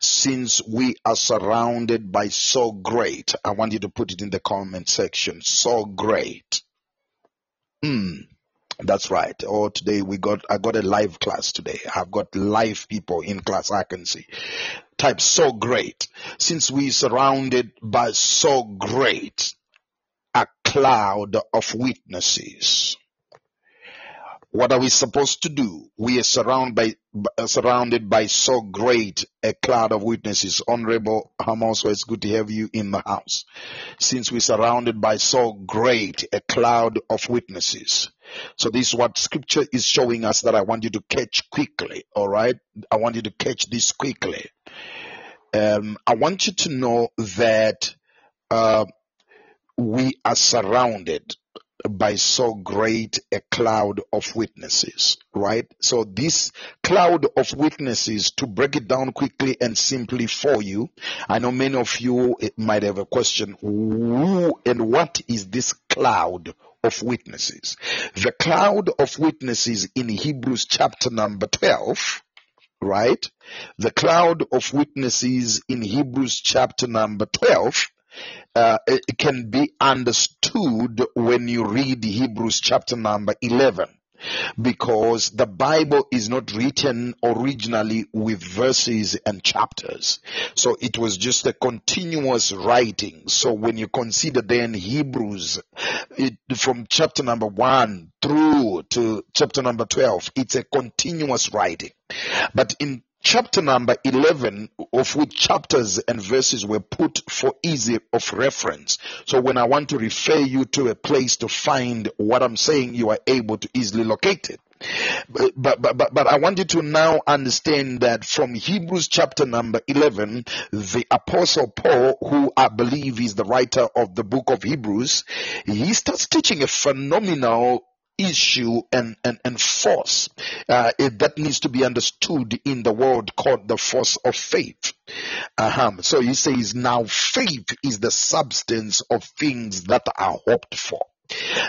Since we are surrounded by so great, I want you to put it in the comment section. So great. Hmm. That's right. Oh, today we got, I got a live class today. I've got live people in class I can see. Type so great. Since we surrounded by so great a cloud of witnesses. What are we supposed to do? We are surrounded by, surrounded by so great a cloud of witnesses. Honorable Hamoso, it's good to have you in the house. Since we're surrounded by so great a cloud of witnesses. So this is what scripture is showing us that I want you to catch quickly. All right. I want you to catch this quickly. Um, I want you to know that, uh, we are surrounded by so great a cloud of witnesses, right? So this cloud of witnesses, to break it down quickly and simply for you, I know many of you eh, might have a question, who and what is this cloud of witnesses? The cloud of witnesses in Hebrews chapter number 12 right? The cloud of witnesses in Hebrews chapter number 12 uh, it can be understood when you read Hebrews chapter number 11 because the Bible is not written originally with verses and chapters. So it was just a continuous writing. So when you consider then Hebrews it, from chapter number 1 through to chapter number 12, it's a continuous writing. But in chapter number 11 of which chapters and verses were put for easy of reference. So when i want to refer you to a place to find what i'm saying you are able to easily locate it. But, but, but, but I want you to now understand that from Hebrews chapter number 11, the apostle Paul, who I believe is the writer of the book of Hebrews, he starts teaching a phenomenal issue and, and, and force uh, it- that needs to be understood in the world called the force of faith. Uh-huh. So he says, now faith is the substance of things that are hoped for.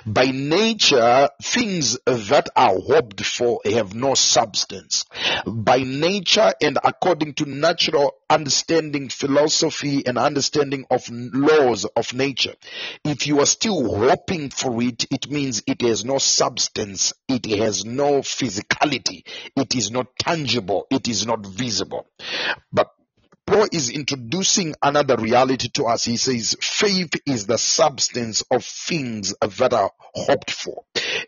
By nature, things that are hoped for have no substance. By nature and according to natural understanding, philosophy, and understanding of laws of nature, if you are still hoping for it, it means it has no substance, it has no physicality, it is not tangible, it is not visible. But Paul is introducing another reality to us. He says, faith is the substance of things that are hoped for.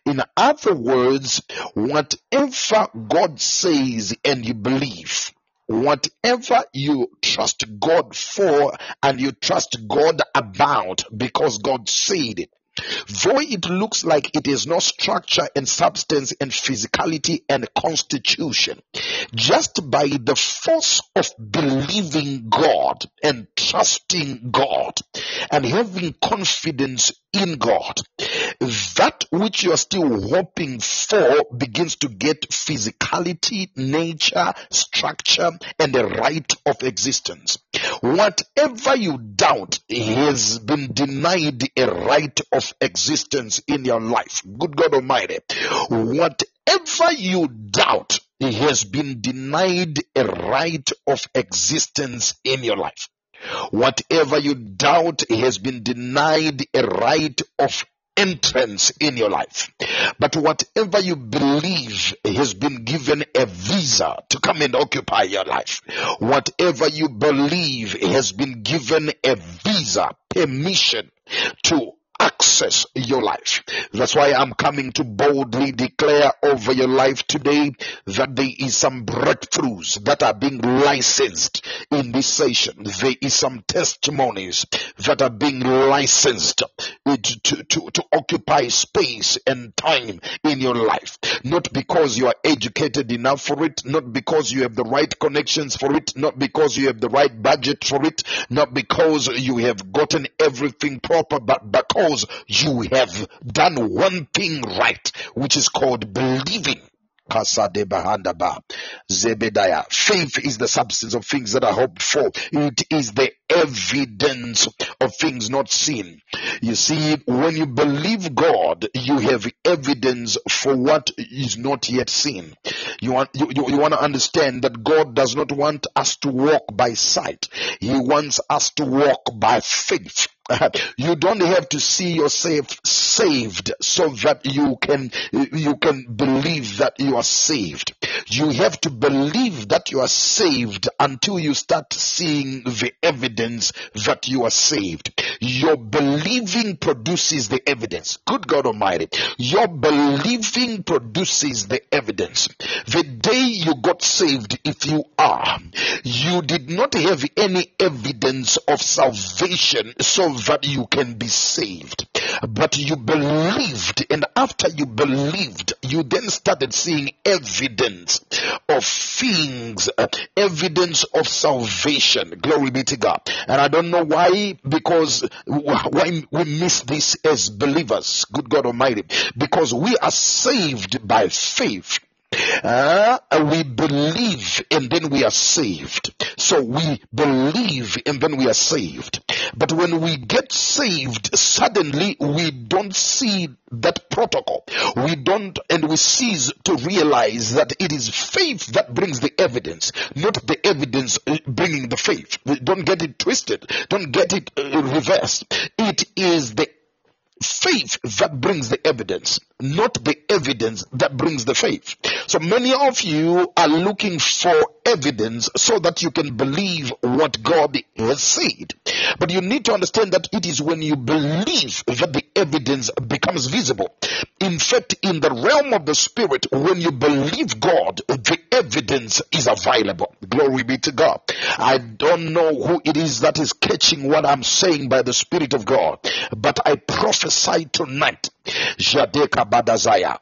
In other words, whatever God says and you believe, whatever you trust God for and you trust God about because God said it, Though it looks like it is no structure and substance and physicality and constitution, just by the force of believing God and trusting God and having confidence in God, that which you are still hoping for begins to get physicality, nature, structure, and a right of existence. Whatever you doubt has been denied a right of existence in your life. Good God Almighty. Whatever you doubt has been denied a right of existence in your life. Whatever you doubt has been denied a right of entrance in your life. But whatever you believe has been given a visa to come and occupy your life. Whatever you believe has been given a visa, permission to access your life. That's why I'm coming to boldly declare over your life today that there is some breakthroughs that are being licensed in this session. There is some testimonies that are being licensed to, to, to, to occupy space and time in your life. Not because you are educated enough for it, not because you have the right connections for it, not because you have the right budget for it, not because you have gotten everything proper, but because you have done one thing right, which is called believing. Zebediah. Faith is the substance of things that are hoped for. It is the evidence of things not seen. You see, when you believe God, you have evidence for what is not yet seen. You want, you, you, you want to understand that God does not want us to walk by sight. He wants us to walk by faith. [laughs] You don't have to see yourself saved so that you can you can believe that you are saved. You have to believe that you are saved until you start seeing the evidence that you are saved. Your believing produces the evidence. Good God Almighty. Your believing produces the evidence. The day you got saved, if you are, you did not have any evidence of salvation so that you can be saved. But you believed, and after you believed, you then started seeing evidence of things, uh, evidence of salvation. Glory be to God. And I don't know why, because why we miss this as believers. Good God Almighty. Because we are saved by faith Uh, we believe and then we are saved. So we believe and then we are saved. But when we get saved, suddenly we don't see that protocol. We don't, and we cease to realize that it is faith that brings the evidence, not the evidence uh, bringing the faith. Don't get it twisted. Don't get it uh, reversed. It is the faith that brings the evidence, not the evidence that brings the faith. So many of you are looking for evidence so that you can believe what God has said. But you need to understand that it is when you believe that the evidence becomes visible. In fact, in the realm of the spirit, when you believe God, the evidence is available. Glory be to God. I don't know who it is that is catching what I'm saying by the Spirit of God, but I prophesy tonight.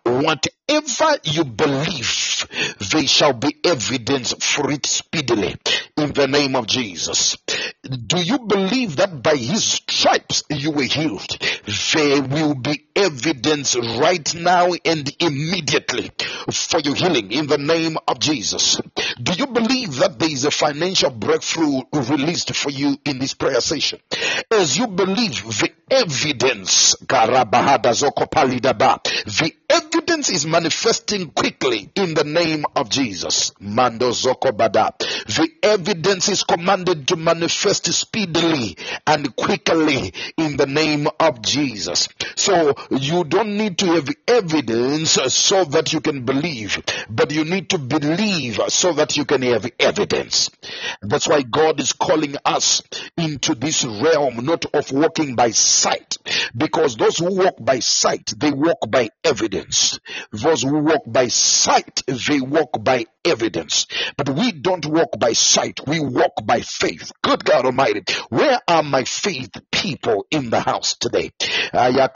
Whatever you believe, there shall be evidence for it speedily in the name of Jesus. Do you believe that by his stripes you were healed? There will be evidence right now and immediately for your healing in the name of Jesus. Do you believe that there is a financial breakthrough released for you in this prayer session? As you believe the evidence, Karabahada Zokopalidaba, the evidence is manifesting quickly in the name of Jesus. Mando Zokobada. The evidence is commanded to manifest speedily and quickly in the name of Jesus. So you don't need to have evidence so that you can believe, but you need to believe so that you can have evidence. That's why God is calling us into this realm, not of walking by sight, because those who walk by sight, they walk by evidence. Those who walk by sight, they walk by evidence. But we don't walk by sight, we walk by faith. Good God Almighty, where are my faith people in the house today? Where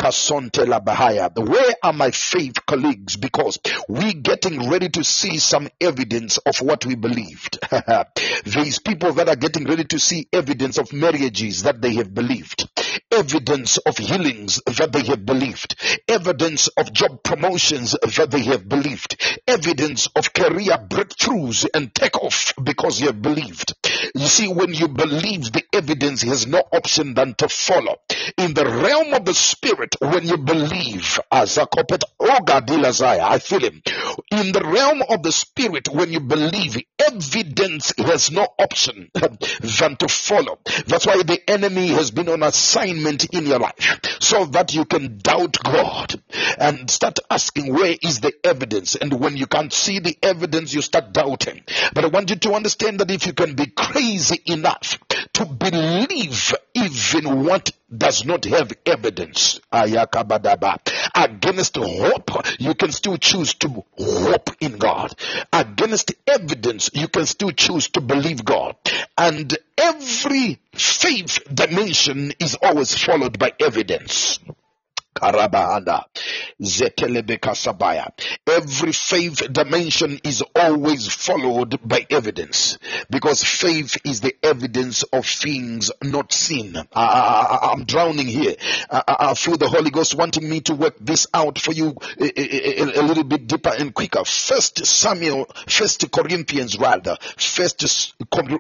are my faith colleagues? Because we are getting ready to see some evidence of what we believed. [laughs] These people that are getting ready to see evidence of marriages that they have believed, evidence of healings that they have believed, evidence of job promotions that they have believed, evidence of career breakthroughs and takeoff because they have believed. You see, when you believe, the evidence has no option than to follow. In the realm of the spirit, when you believe, as a corporate, I feel him. In the realm of the spirit, when you believe, evidence has no option [laughs] than to follow. That's why the enemy has been on assignment in your life so that you can doubt God and start asking where is the evidence. And when you can't see the evidence, you start doubting. But I want you to understand that if you can be crazy enough to believe even what does not have evidence ayakabadaba, against hope, you can still choose to hope in God. Against evidence, you can still choose to believe God. And every faith dimension is always followed by evidence. Karabahanda. Zetelebeka Sabaya. Every faith dimension is always followed by evidence because faith is the evidence of things not seen. I, am drowning here. I, I, feel the Holy Ghost wanting me to work this out for you a, a, a little bit deeper and quicker. First Samuel, First Corinthians rather, First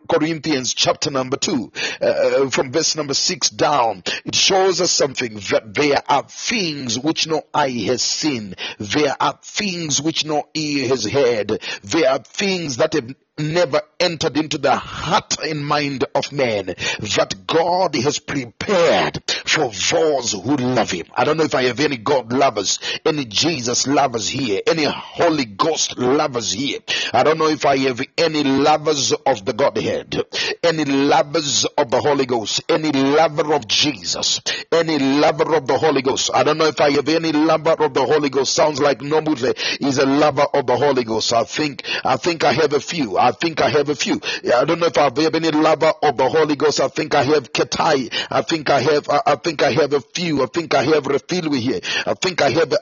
Corinthians chapter number two, uh, from verse number six down. It shows us something that there are things which no eye has seen. There are things which no ear has heard. There are things that have never entered into the heart and mind of man that God has prepared for those who love him. I don't know if I have any God lovers, any Jesus lovers here, any Holy Ghost lovers here. I don't know if I have any lovers of the Godhead, any lovers of the Holy Ghost, any lover of Jesus, any lover of the Holy Ghost. I don't know if I have any lover of the Holy Ghost. Sounds like Nomule is a lover of the Holy Ghost. I think, I think I have a few. I think I have a few. I don't know if I have any lover of the Holy Ghost. I think I have Ketai. I think I have, I, think I have a few. I think I have few here. I think I have,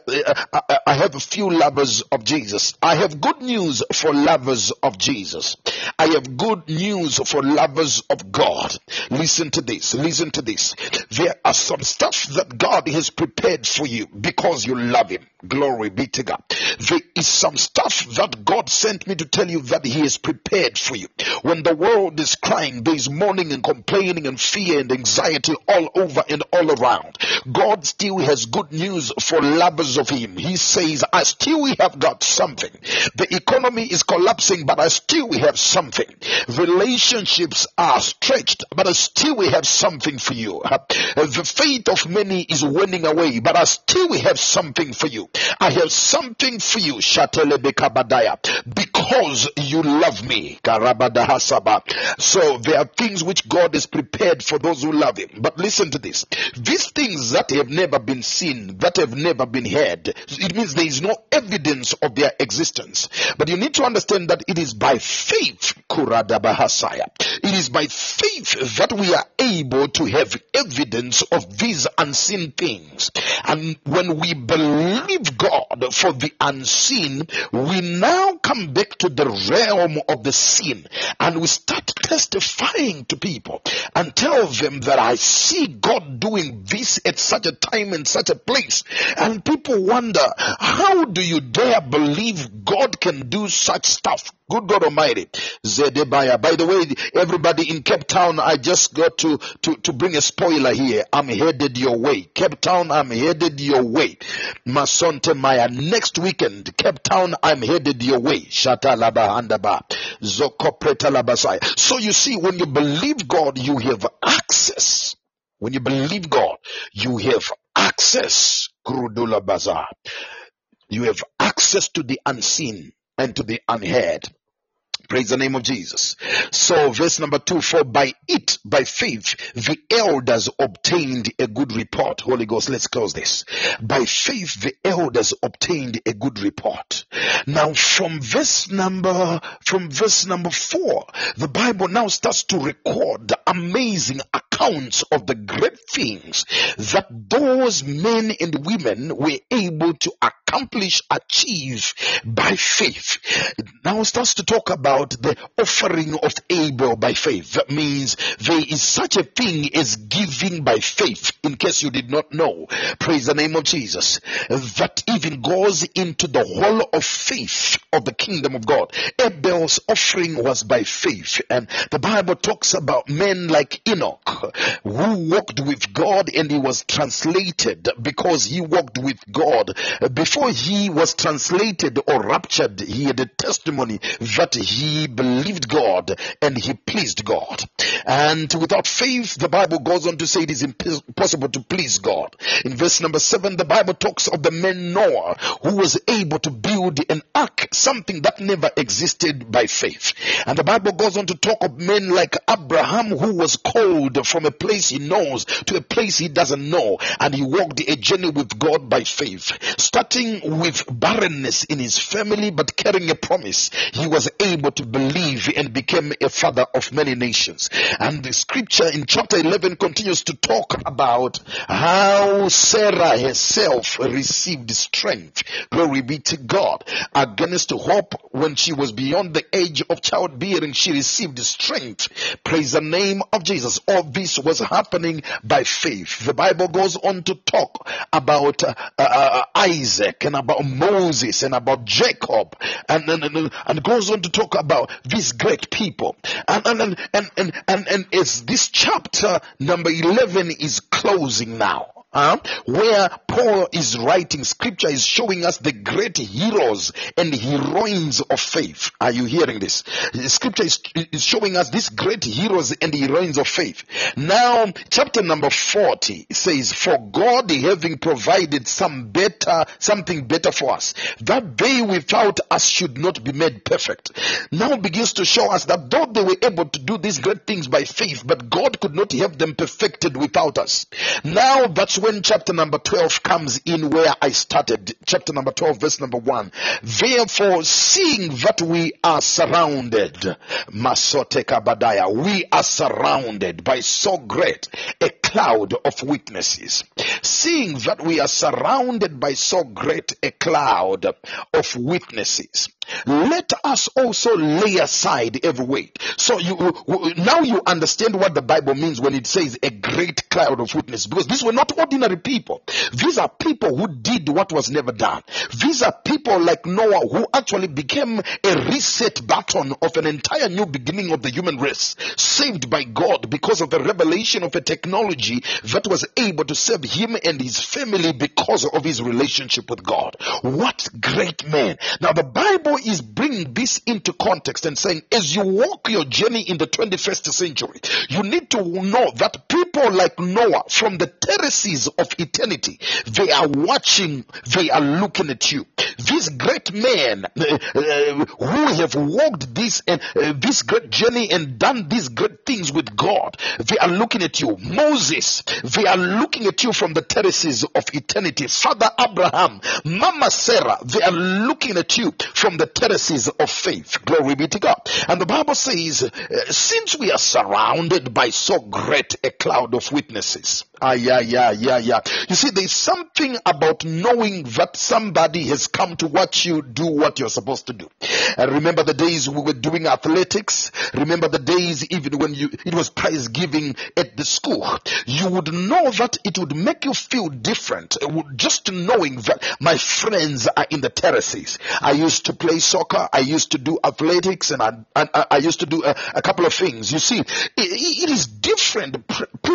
I, I have a few lovers of Jesus. I have good news for lovers of Jesus. I have good news for lovers of God. Listen to this. Listen to this. There are some stuff that God has prepared for you because you love Him. Glory be to God. There is some stuff that God sent me to tell you that He has prepared for you. When the world is crying, there is mourning and complaining and fear and anxiety all over and all around. God still has good news for lovers of Him. He says, I still we have got something. The economy is collapsing, but I still we have something. Relationships are stretched, but I still we have something for you. The faith of many is waning away, but I still we have something for you. I have something for you, Shatelebekabadaya, because you love me. So there are things which God has prepared for those who love Him. But listen to this. These things that have never been seen, that have never been heard, it means there is no evidence of their existence. But you need to understand that it is by faith, Kuradabahasaya. It is by faith that we are able to have evidence of these unseen things. And when we believe God for the unseen, we now come back to the realm of the seen and we start testifying to people and tell them that I see God doing this at such a time and such a place. And people wonder, how do you dare believe God can do such stuff? Good God Almighty. Zedebaya. By the way, everybody in Cape Town, I just got to, to, to bring a spoiler here. I'm headed your way. Cape Town, I'm headed your way. Masonte Maya. Next weekend, Cape Town, I'm headed your way. Shata laba handaba. So you see, when you believe God, you have access. When you believe God, you have access. Bazaar. You have access to the unseen and to the unheard. Praise the name of Jesus. So verse number two, for by it, by faith, the elders obtained a good report. Holy Ghost, let's close this. By faith, the elders obtained a good report. Now from verse number, from verse number four, the Bible now starts to record the amazing accounts of the great things that those men and women were able to accomplish, achieve by faith. It now starts to talk about the offering of Abel by faith. That means there is such a thing as giving by faith, in case you did not know. Praise the name of Jesus. That even goes into the whole of faith of the kingdom of God. Abel's offering was by faith. And the Bible talks about men like Enoch who walked with God and he was translated because he walked with God. Before he was translated or raptured, he had a testimony that he believed God and he pleased God. And without faith, the Bible goes on to say it is impossible to please God. In verse number seven, the Bible talks of the man Noah who was able to build an ark, something that never existed by faith. And the Bible goes on to talk of men like Abraham who was called from a place he knows to a place he doesn't know. And he walked a journey with God by faith. Starting with barrenness in his family, but carrying a promise, he was able to believe and became a father of many nations. And the scripture in chapter 11 continues to talk about how Sarah herself received strength. Glory be to God. Against hope, when she was beyond the age of childbearing, she received strength. Praise the name of Jesus. All this was happening by faith. The Bible goes on to talk about uh, uh, Isaac and about Moses and about Jacob and, and, and, and goes on to talk about these great people. And, and, and, and, and, and, and as this chapter number 11 is closing now, uh, where Paul is writing, scripture is showing us the great heroes and heroines of faith. Are you hearing this? Scripture is, is showing us these great heroes and heroines of faith. Now, chapter number 40 says, For God having provided some better, something better for us, that they without us should not be made perfect. Now begins to show us that though they were able to do these great things by faith, but God could not have them perfected without us. Now that's when chapter number 12 comes in where I started. Chapter number 12, verse number 1. Therefore, seeing that we are surrounded, Masote Kabadaya, we are surrounded by so great a cloud of witnesses. Seeing that we are surrounded by so great a cloud of witnesses, let us also lay aside every weight. So you now you understand what the Bible means when it says a great cloud of witnesses, because these were not ordinary people. These are people who did what was never done. These are people like Noah who actually became a reset button of an entire new beginning of the human race, saved by God because of the revelation of a technology that was able to save him and his family because of his relationship with God. What great man. Now the Bible is bringing this into context and saying, as you walk your journey in the 21st century, you need to know that people like Noah from the terraces of eternity, they are watching, they are looking at you. These great men [laughs] uh, who have walked this and uh, this great journey and done these great things with God, they are looking at you. Moses, they are looking at you from the terraces of eternity. Father Abraham, Mama Sarah, they are looking at you from the terraces of faith. Glory be to God. And the Bible says, uh, since we are surrounded by so great a cloud of witnesses, ah, yeah, yeah, yeah, yeah. You see, there's something about knowing that somebody has come to watch you do what you're supposed to do. And remember the days we were doing athletics. Remember the days even when you, it was prize giving at the school. You would know that it would make you feel different uh, just knowing that my friends are in the terraces. I used to play soccer. I used to do athletics and I, I, I used to do a, a, couple of things. You see, it, it is different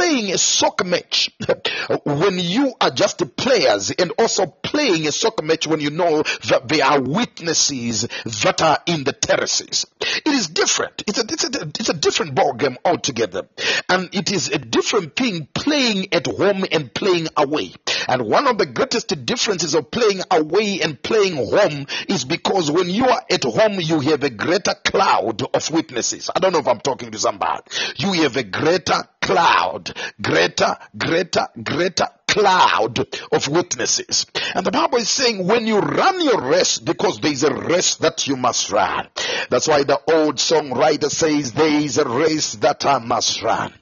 playing a soccer match [laughs] when you are just the players and also playing a soccer match when you know that there are witnesses that are in the terraces. It is different. It's a, it's a, it's a different ball game altogether. And it is a different thing playing at home and playing away. And one of the greatest differences of playing away and playing home is because when you are at home, you have a greater cloud of witnesses. I don't know if I'm talking to somebody. You have a greater cloud, greater, greater, greater cloud of witnesses. And the Bible is saying when you run your race, because there is a race that you must run. That's why the old songwriter says there is a race that I must run.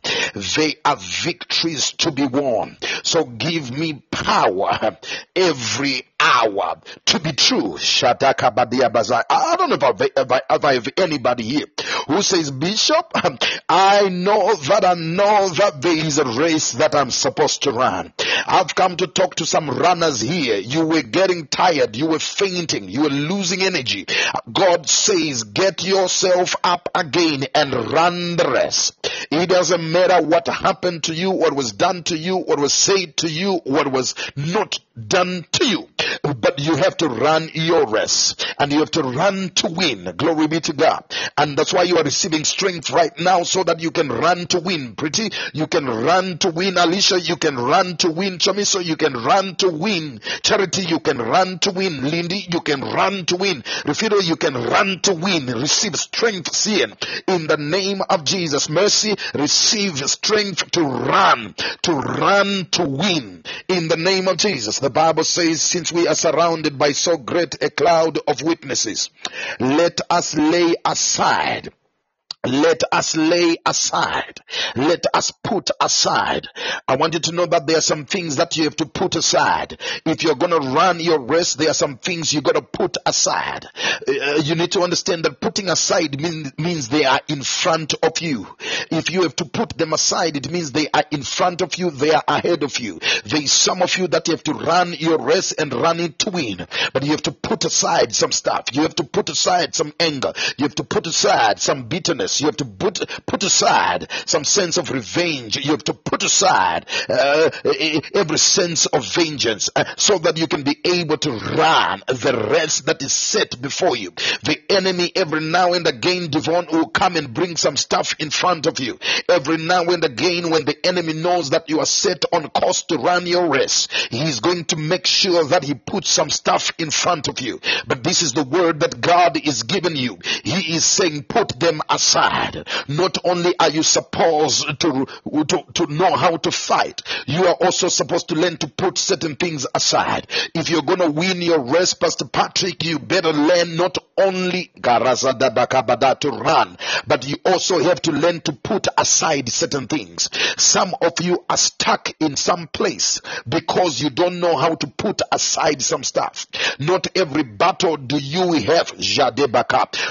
They are victories to be won. So give me power every hour to be true. I don't know if I, if, I, if I have anybody here who says, Bishop, [laughs] I know that I know that there is a race that I'm supposed to run. I've come to talk to some runners here. You were getting tired. You were fainting. You were losing energy. God says, get yourself up again and run the rest. It doesn't matter what happened to you, what was done to you, what was said to you, what was not done to you. But you have to run your race and you have to run to win. Glory be to God. And that's why you are receiving strength right now so that you can run to win. Pretty, you can run to win. Alicia, you can run to win. Chamiso, you can run to win. Charity, you can run to win. Lindy, you can run to win. Refido, you can run to win. Receive strength, seeing in the name of Jesus. Mercy, receive strength to run, to run to win in the name of Jesus. The Bible says, since we are surrounded by so great a cloud of witnesses, let us lay aside let us lay aside. Let us put aside. I want you to know that there are some things that you have to put aside. If you're going to run your race, there are some things you got to put aside. Uh, you need to understand that putting aside mean, means they are in front of you. If you have to put them aside, it means they are in front of you. They are ahead of you. There is some of you that you have to run your race and run it to win. But you have to put aside some stuff. You have to put aside some anger. You have to put aside some bitterness. You have to put, put aside some sense of revenge. You have to put aside uh, every sense of vengeance uh, so that you can be able to run the rest that is set before you. The enemy every now and again, Devon, will come and bring some stuff in front of you. Every now and again, when the enemy knows that you are set on course to run your race, he's going to make sure that he puts some stuff in front of you. But this is the word that God is giving you. He is saying, put them aside aside. Not only are you supposed to, to, to know how to fight, you are also supposed to learn to put certain things aside. If you're going to win your race, Pastor Patrick, you better learn not only to run, but you also have to learn to put aside certain things. Some of you are stuck in some place because you don't know how to put aside some stuff. Not every battle do you have.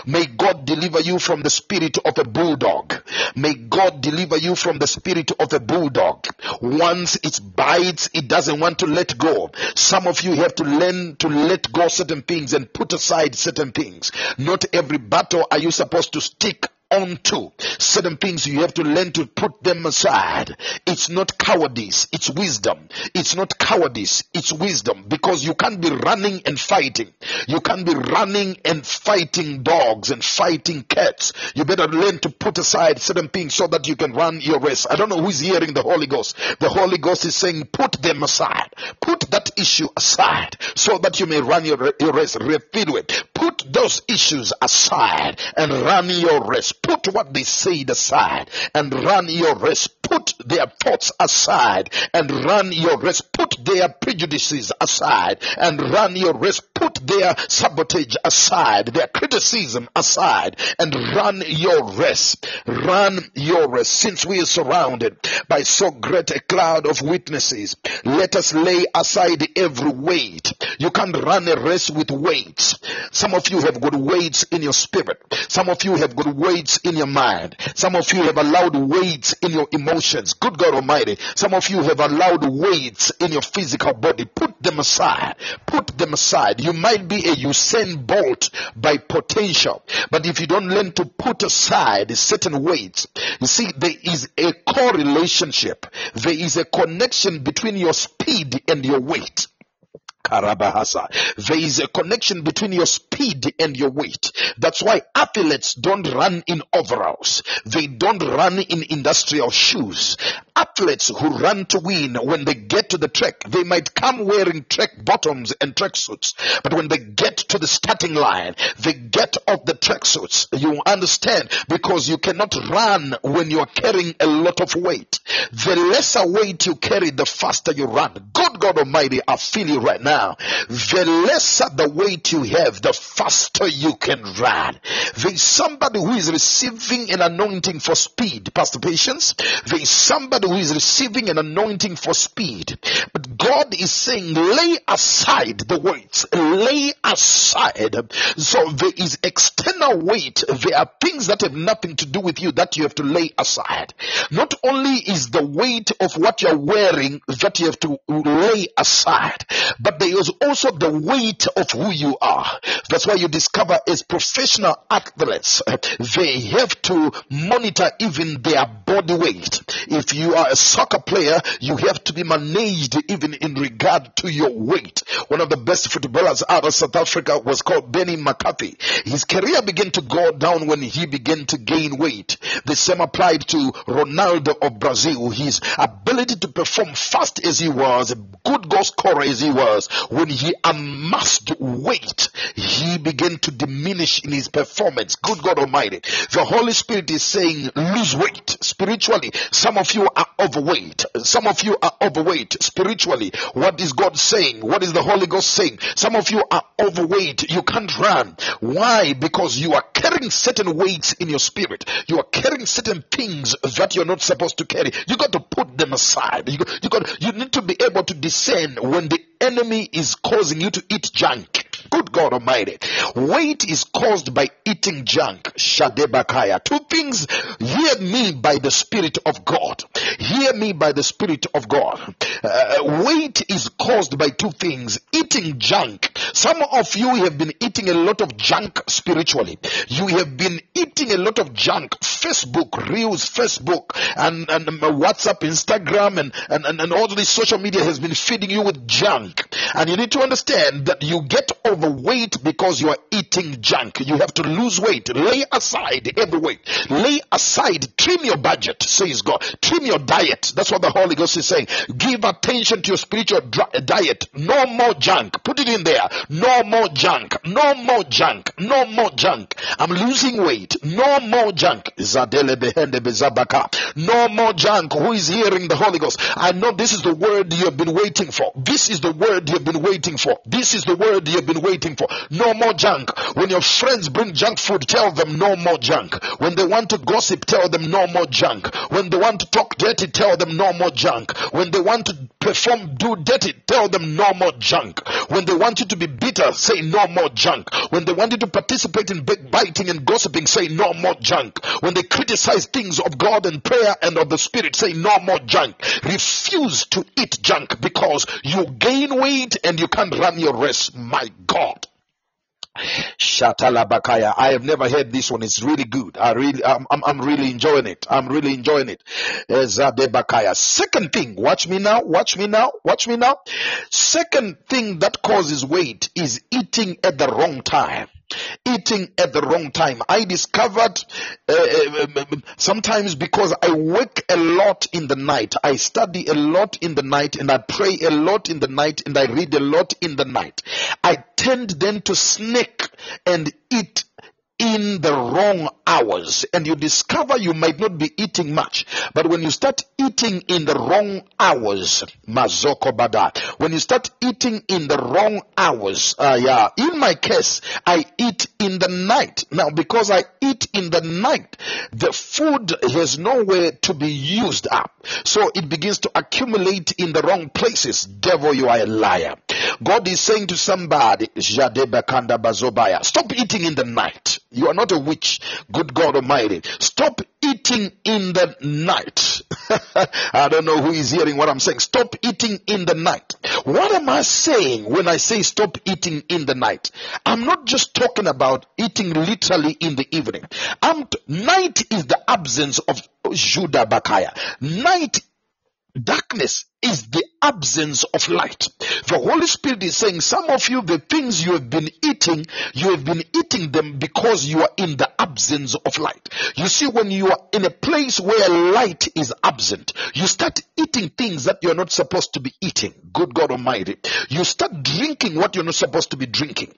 May God deliver you from the spirit of a bulldog. May God deliver you from the spirit of a bulldog. Once it bites, it doesn't want to let go. Some of you have to learn to let go certain things and put aside certain things. Not every battle are you supposed to stick onto certain things you have to learn to put them aside. It's not cowardice it's wisdom. It's not cowardice it's wisdom. Because you can't be running and fighting. You can't be running and fighting dogs and fighting cats. You better learn to put aside certain things so that you can run your race. I don't know who's hearing the holy ghost. The holy ghost is saying put them aside. Put that issue aside so that you may run your, your race. Refill it. Put those issues aside and run your race put what they said aside and run your race. Put their thoughts aside and run your race put their prejudices aside and run your race put their sabotage aside their criticism aside and run your race run your race since we are surrounded by so great a cloud of witnesses let us lay aside every weight. You can't run a race with weights. Some of you have got weights in your spirit. Some of you have got weights in your mind. Some of you have allowed weights in your emotions. Good god almighty. Some of you have allowed weights in your physical body. Put them aside. Put them aside. You might be a usain bolt by potential but if you don't learn to put aside certain weights you see there is a correlationship. There is a connection between your speed and your weight Karabahasa. There is a connection between your speed and your weight. That's why athletes don't run in overalls. They don't run in industrial shoes. Athletes who run to win, when they get to the track, they might come wearing track bottoms and track suits. But when they get to the starting line, they get off the track suits. You understand? Because you cannot run when you're carrying a lot of weight. The lesser weight you carry, the faster you run. Good God Almighty, I feel you right now now, the lesser the weight you have, the faster you can run. There is somebody who is receiving an anointing for speed, Pastor Patience. There is somebody who is receiving an anointing for speed. But God is saying, lay aside the weights, lay aside. So there is external weight. There are things that have nothing to do with you that you have to lay aside. Not only is the weight of what you're wearing that you have to lay aside, but there is also the weight of who you are. That's why you discover as professional athletes, they have to monitor even their body weight. If you are a soccer player, you have to be managed even in regard to your weight. One of the best footballers out of South Africa was called Benny McCarthy. His career began to go down when he began to gain weight. The same applied to Ronaldo of Brazil. His ability to perform fast as he was, a good goal scorer as he was, when he amassed weight, he began to diminish in his performance. Good God Almighty. The Holy Spirit is saying, lose weight spiritually. Some of you are overweight. Some of you are overweight spiritually. What is God saying? What is the Holy Ghost saying? Some of you are overweight. You can't run. Why? Because you are carrying certain weights in your spirit. You are carrying certain things that you're not supposed to carry. You got to put them aside. You got, you got, you need to be able to discern when the enemy is causing you to eat junk. Good God Almighty. Weight is caused by eating junk. Shadebakaya. Two things. Hear me by the Spirit of God. Hear me by the Spirit of God. Uh, weight is caused by two things. Eating junk. Some of you have been eating a lot of junk spiritually. You have been eating a lot of junk. Facebook, Reels, Facebook, and, and WhatsApp, Instagram, and, and, and, all this social media has been feeding you with junk. And you need to understand that you get overweight because you are eating junk. You have to lose weight. Lay aside every weight. Lay aside, trim your budget, says God. Trim your diet. That's what the Holy Ghost is saying. Give attention to your spiritual diet. No more junk. Put it in there. No more junk. No more junk. No more junk. I'm losing weight. No more junk. No more junk. Who is hearing the Holy Ghost? I know this is the word you have been waiting for. This is the word you have been waiting for. This is the word you have been waiting for. No more junk. When your friends bring junk food, tell them no more junk. When they want to gossip, tell them no more junk. When they want to talk dirty, tell them no more junk. When they want to perform, do dirty, tell them no more junk. When they want you to be bitter, say no more junk. When they want you to participate in backbiting and gossiping, say no more junk. When they criticize things of God and prayer and of the Spirit, say no more junk. Refuse to eat junk because you gain weight and you can't run your race. My God. Shatalabakaya. I have never heard this one. It's really good. I really, I'm, I'm, I'm really enjoying it. I'm really enjoying it. Zadebakaya. Second thing, watch me now, watch me now, watch me now. Second thing that causes weight is eating at the wrong time eating at the wrong time. I discovered uh, uh, sometimes because I work a lot in the night, I study a lot in the night, and I pray a lot in the night, and I read a lot in the night. I tend then to sneak and eat in the wrong hours and you discover you might not be eating much. But when you start eating in the wrong hours mazoko bada when you start eating in the wrong hours uh, yeah in my case i eat in the night. Now because i eat in the night the food has nowhere to be used up. So it begins to accumulate in the wrong places. Devil you are a liar god is saying to somebody stop eating in the night you are not a witch, good God Almighty. Stop eating in the night. [laughs] I don't know who is hearing what I'm saying. Stop eating in the night. What am I saying when I say stop eating in the night? I'm not just talking about eating literally in the evening. I'm t- night is the absence of Judah Bakaya. Night Darkness is the absence of light. The Holy Spirit is saying, some of you, the things you have been eating, you have been eating them because you are in the absence of light. You see, when you are in a place where light is absent, you start eating things that you're not supposed to be eating. Good God Almighty. You start drinking what you're not supposed to be drinking.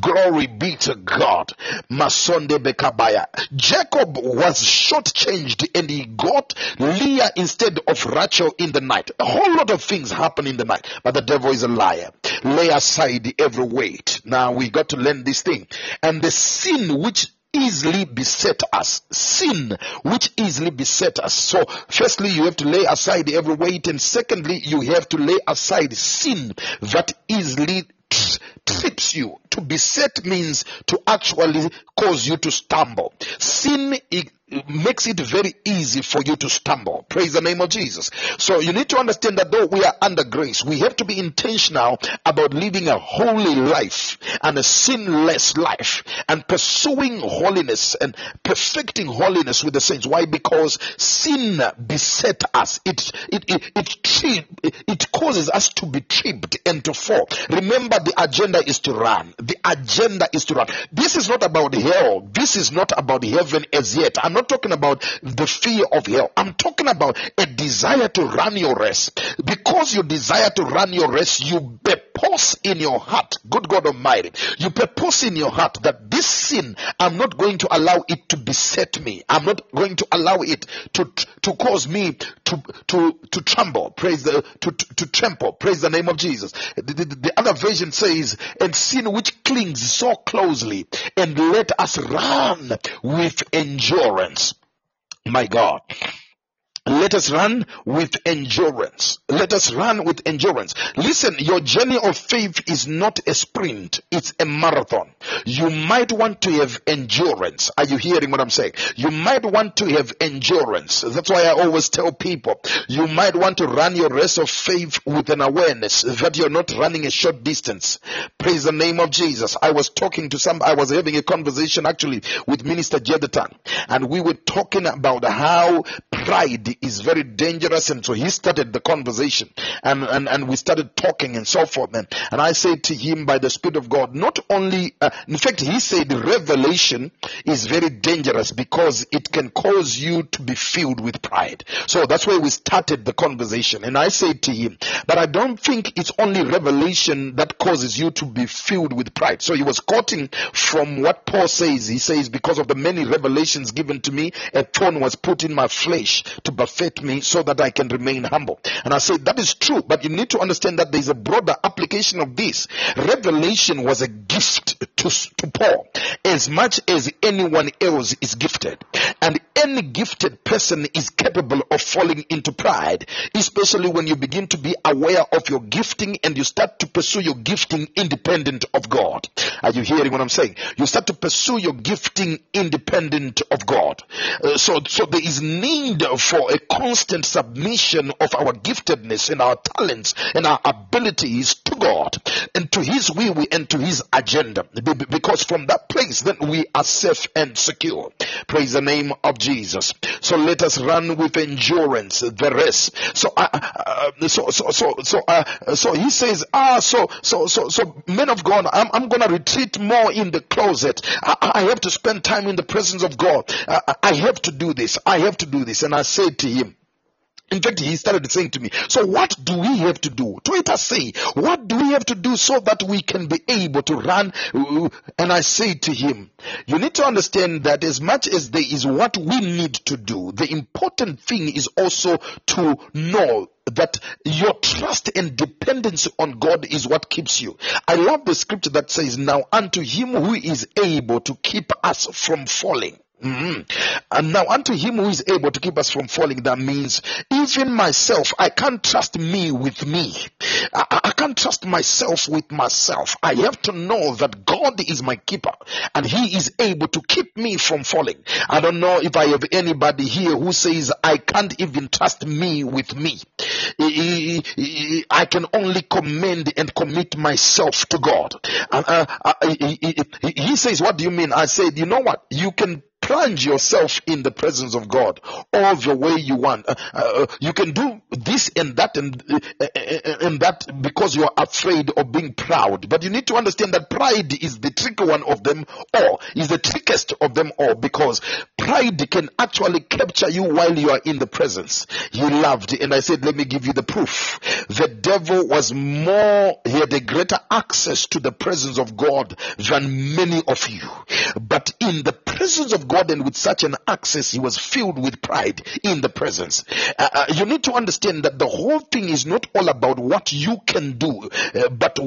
Glory be to God. Masonde Bekabaya. Jacob was shortchanged and he got Leah instead of Rachel in the night. A whole lot of things happen in the night, but the devil is a liar. Lay aside every weight. Now we got to learn this thing. And the sin which easily beset us. Sin which easily beset us. So, firstly, you have to lay aside every weight, and secondly, you have to lay aside sin that easily trips you. To beset means to actually cause you to stumble. Sin makes it very easy for you to stumble. Praise the name of Jesus. So you need to understand that though we are under grace, we have to be intentional about living a holy life and a sinless life and pursuing holiness and perfecting holiness with the saints. Why? Because sin beset us. It, it, it, it, it causes us to be tripped and to fall. Remember the agenda is to run. The agenda is to run. This is not about hell. This is not about heaven as yet. I'm not talking about the fear of hell. I'm talking about a desire to run your race. Because you desire to run your race, you purpose in your heart, good God Almighty, you purpose in your heart that this sin, I'm not going to allow it to beset me. I'm not going to allow it to, to cause me to, to, to tremble. Praise the, to, to, to trample. Praise the name of Jesus. The, the, the other version says, and sin which clings so closely and let us run with endurance. My God. Let us run with endurance. Let us run with endurance. Listen, your journey of faith is not a sprint, it's a marathon. You might want to have endurance. Are you hearing what I'm saying? You might want to have endurance. That's why I always tell people you might want to run your race of faith with an awareness that you're not running a short distance. Praise the name of Jesus. I was talking to some, I was having a conversation actually with Minister Jedetan, and we were talking about how pride is very dangerous. And so he started the conversation and, and, and we started talking and so forth. And, and I said to him by the Spirit of God, not only, uh, in fact, he said revelation is very dangerous because it can cause you to be filled with pride. So that's why we started the conversation. And I said to him, but I don't think it's only revelation that causes you to be filled with pride. So he was quoting from what Paul says. He says, because of the many revelations given to me, a thorn was put in my flesh to buffet me so that I can remain humble. And I say that is true, but you need to understand that there's a broader application of this. Revelation was a gift to, to Paul as much as anyone else is gifted. And any gifted person is capable of falling into pride, especially when you begin to be aware of your gifting and you start to pursue your gifting independent of God. Are you hearing what I'm saying? You start to pursue your gifting independent of God. Uh, so, so there is need for a constant submission of our giftedness and our talents and our abilities to God and to His will and to His agenda. Be- be- Because from that place, then we are safe and secure. Praise the name of Jesus. So let us run with endurance the race. So, uh, uh, so, so, so, so, uh, so he says, ah, so, so, so, so, men of God, I'm, I'm gonna retreat more in the closet. I, I have to spend time in the presence of God. Uh, I have to do this. I have to do this. And I said to him, in fact, he started saying to me, so what do we have to do? Twitter say, what do we have to do so that we can be able to run? And I say to him, you need to understand that as much as there is what we need to do, the important thing is also to know that your trust and dependence on God is what keeps you. I love the scripture that says, now unto him who is able to keep us from falling. Mhm. And now unto him who is able to keep us from falling, that means even myself, I can't trust me with me. I, I- can't trust myself with myself. I have to know that God is my keeper and he is able to keep me from falling. I don't know if I have anybody here who says I can't even trust me with me. I- can only commend and commit myself to God. And, uh, he says, what do you mean? I said, you know what? You can plunge yourself in the presence of God all the way you want. Uh, uh, you can do this and that and, uh, uh, and that because you are afraid of being proud. But you need to understand that pride is the tricky one of them all, is the trickiest of them all because pride can actually capture you while you are in the presence. You loved, and I said, let me give you the proof. The devil was more, he had a greater access to the presence of God than many of you. But in the presence of God and with such an access, he was filled with pride in the presence. Uh, uh, you need to understand that the whole thing is not all about what you can do, uh, but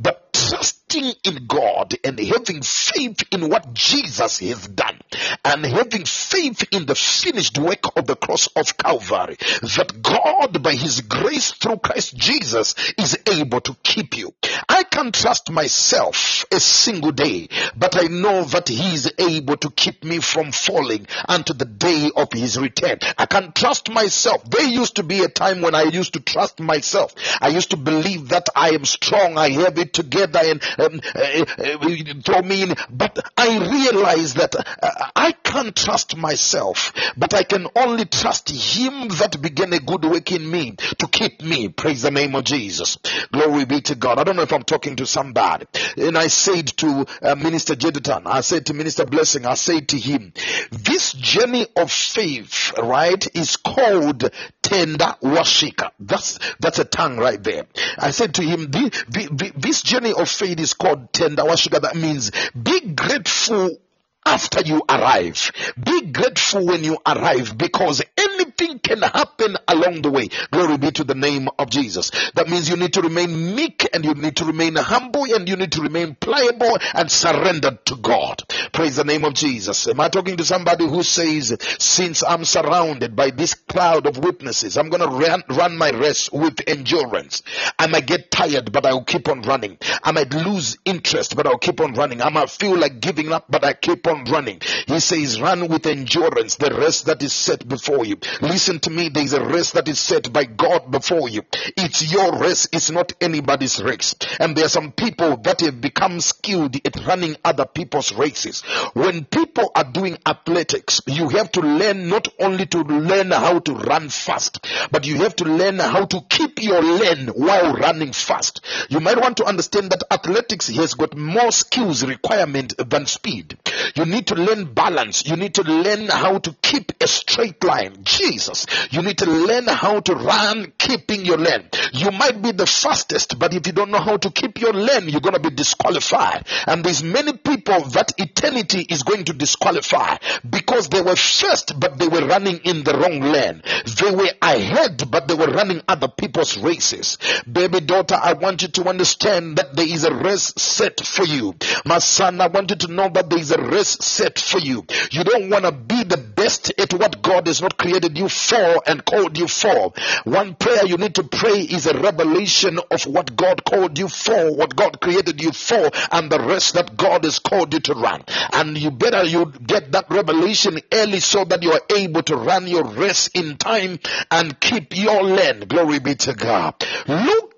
but trusting in God and having faith in what Jesus has done and having faith in the finished work of the cross of Calvary that God by his grace through Christ Jesus is able to keep you. I can't trust myself a single day, but I know that he is able to keep me from falling unto the day of his return. I can trust myself. There used to be a time when I used to trust myself. I used to believe that I am strong. I have it together and um, uh, uh, throw me in. But I realize that uh, I can't trust myself, but I can only trust him that began a good work in me to keep me. Praise the name of Jesus. Glory be to God. I don't know if I'm talking to somebody. And I said to uh, Minister Jedutan, I said to Minister Blessing, I said to him, this journey of faith, right, is called tender washika. That's, that's a tongue right there. I said to him, this journey of faith is called tender washika. That means be grateful after you arrive. Be grateful when you arrive because anything can happen along the way. Glory be to the name of Jesus. That means you need to remain meek and you need to remain humble and you need to remain pliable and surrendered to God. Praise the name of Jesus. Am I talking to somebody who says, since I'm surrounded by this cloud of witnesses, I'm going to run, run my race with endurance. I might get tired, but I'll keep on running. I might lose interest, but I'll keep on running. I might feel like giving up, but I keep on running. He says, run with endurance the race that is set before you. Listen to me. There is a race that that is set by God before you. It's your race. It's not anybody's race. And there are some people that have become skilled at running other people's races. When people are doing athletics, you have to learn not only to learn how to run fast, but you have to learn how to keep your lane while running fast. You might want to understand that athletics has got more skills requirement than speed. You need to learn balance. You need to learn how to keep a straight line. Jesus. You need to learn how to run keeping your lane. You might be the fastest, but if you don't know how to keep your lane, you're going to be disqualified. And there's many people that eternity is going to disqualify because they were first, but they were running in the wrong lane. They were ahead, but they were running other people's races. Baby daughter, I want you to understand that there is a race set for you. My son, I want you to know that there is a race set for you. You don't want to be the best at what God has not created you for and called you for. One prayer you need to pray is a revelation of what God called you for, what God created you for, and the rest that God has called you to run. And you better you get that revelation early so that you are able to run your race in time and keep your land. Glory be to God.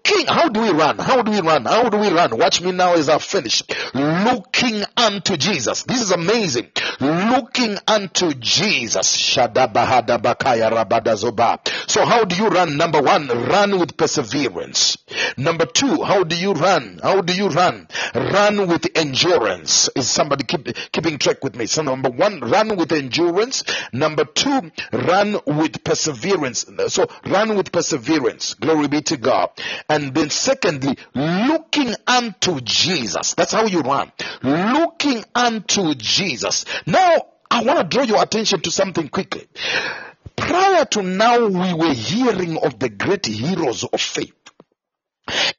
Looking, how do we run? How do we run? How do we run? Watch me now as I finish. Looking unto Jesus. This is amazing. Looking unto Jesus. So how do you run? Number one, run with perseverance. Number two, how do you run? How do you run? Run with endurance. Is somebody keep, keeping track with me? So number one, run with endurance. Number two, run with perseverance. So run with perseverance. Glory be to God. And then secondly, looking unto Jesus. That's how you run. Looking unto Jesus. Now, I want to draw your attention to something quickly. Prior to now, we were hearing of the great heroes of faith.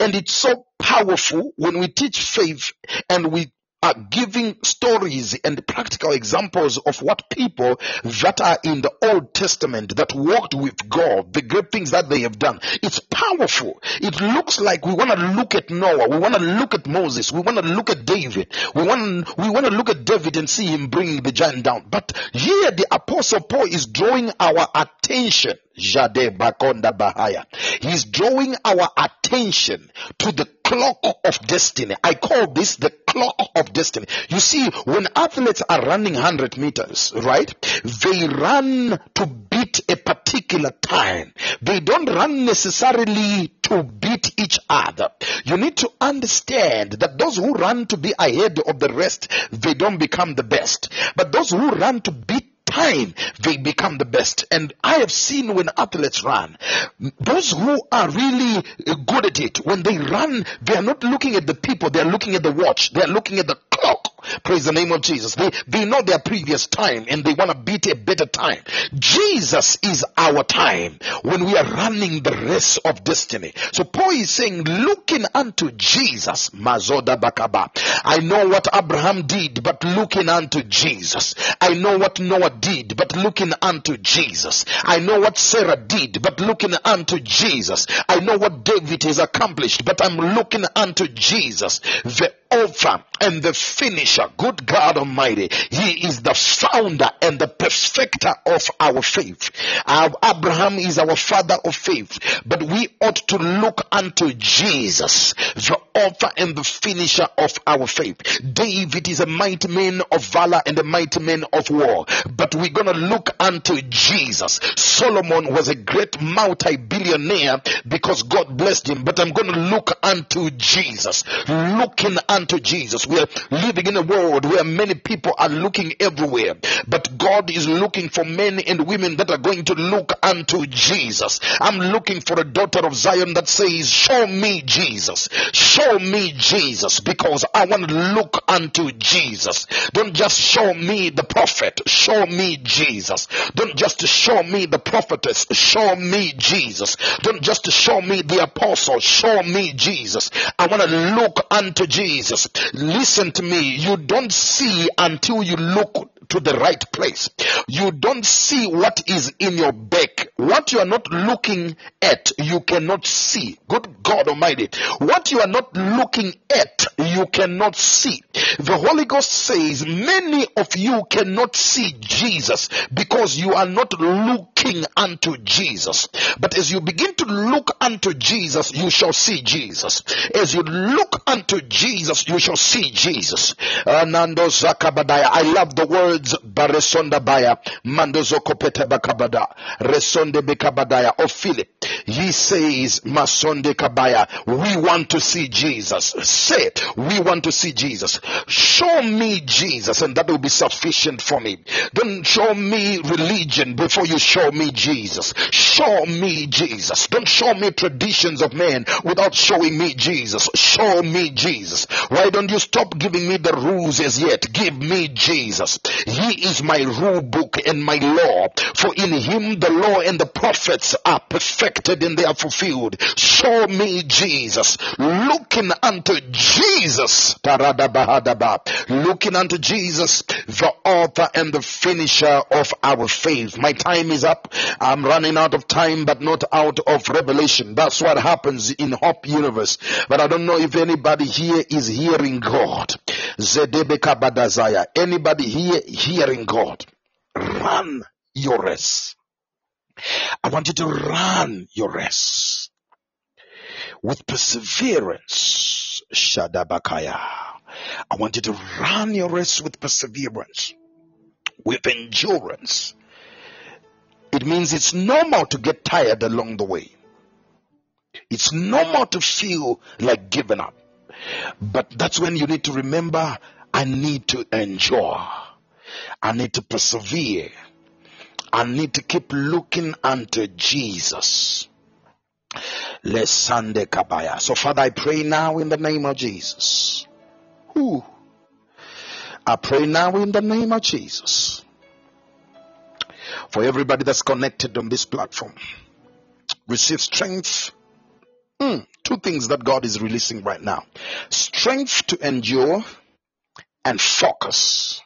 And it's so powerful when we teach faith and we are giving stories and practical examples of what people that are in the Old Testament that walked with God, the great things that they have done. It's powerful. It looks like we want to look at Noah. We want to look at Moses. We want to look at David. We want, we want to look at David and see him bringing the giant down. But here the apostle Paul is drawing our attention Jade Bakonda Bahaya. He's drawing our attention to the clock of destiny. I call this the clock of destiny. You see, when athletes are running 100 meters, right? They run to beat a particular time. They don't run necessarily to beat each other. You need to understand that those who run to be ahead of the rest, they don't become the best. But those who run to beat time they become the best. And I have seen when athletes run, those who are really good at it, when they run, they are not looking at the people, they are looking at the watch, they are looking at the clock. Praise the name of Jesus. They, they know their previous time and they want to beat a better time. Jesus is our time when we are running the race of destiny. So Paul is saying, looking unto Jesus, Mazoda Bakaba. I know what Abraham did, but looking unto Jesus. I know what Noah did, but looking unto Jesus. I know what Sarah did, but looking unto Jesus. I know what David has accomplished, but I'm looking unto Jesus, the author and the finisher. Good God Almighty. He is the founder and the perfecter of our faith. Our Abraham is our father of faith, but we ought to look unto Jesus, the author and the finisher of our faith. David is a mighty man of valor and a mighty man of war, but we're gonna look unto Jesus. Solomon was a great multi-billionaire because God blessed him, but I'm gonna look unto Jesus. Looking unto Jesus. We are living in a world where many people are looking everywhere, but God is looking for men and women that are going to look unto Jesus. I'm looking for a daughter of Zion that says, show me Jesus. Show me Jesus because I want to look unto Jesus. Don't just show me the prophet. Show me Jesus. Don't just show me the prophetess. Show me Jesus. Don't just show me the apostle. Show me Jesus. I want to look unto Jesus. Listen to me. You don't see until you look to the right place. You don't see what is in your back What you are not looking at, you cannot see. Good God Almighty. What you are not looking at, you cannot see. The Holy Ghost says many of you cannot see Jesus because you are not looking unto Jesus. But as you begin to look unto Jesus, you shall see Jesus. As you look unto Jesus, you shall see Jesus. Zakabadaya. I love the words Baresonda Baya, Mandozoko Petebakabada, Of Philip. He says, Masonde Kabaya, we want to see Jesus. Say, we want to see Jesus. Show me Jesus, and that will be sufficient for me. Don't show me religion before you show me Jesus. Show me Jesus. Don't show me traditions of men without showing me Jesus. Show me Jesus. Why don't you stop giving me the rules as yet? Give me Jesus. He is my rule book and my law. For in him the law and the prophets are perfected and they are fulfilled. Show me Jesus. Looking unto Jesus. Looking unto Jesus, the author and the finisher of our faith. My time is up. I'm running out of time, but not out of revelation. That's what happens in Hope Universe. But I don't know if anybody here is hearing God. Zedebeka Badazaya. Anybody here hearing God? Run your race. I want you to run your race with perseverance. Shadabakaya. I want you to run your race with perseverance, with endurance. It means it's normal to get tired along the way. It's normal to feel like giving up. But that's when you need to remember I need to endure. I need to persevere. I need to keep looking unto Jesus. Lesande kabaya. So Father, I pray now in the name of Jesus. Ooh. I pray now in the name of Jesus. For everybody that's connected on this platform. Receive strength. Mm, two things that God is releasing right now. Strength to endure and focus.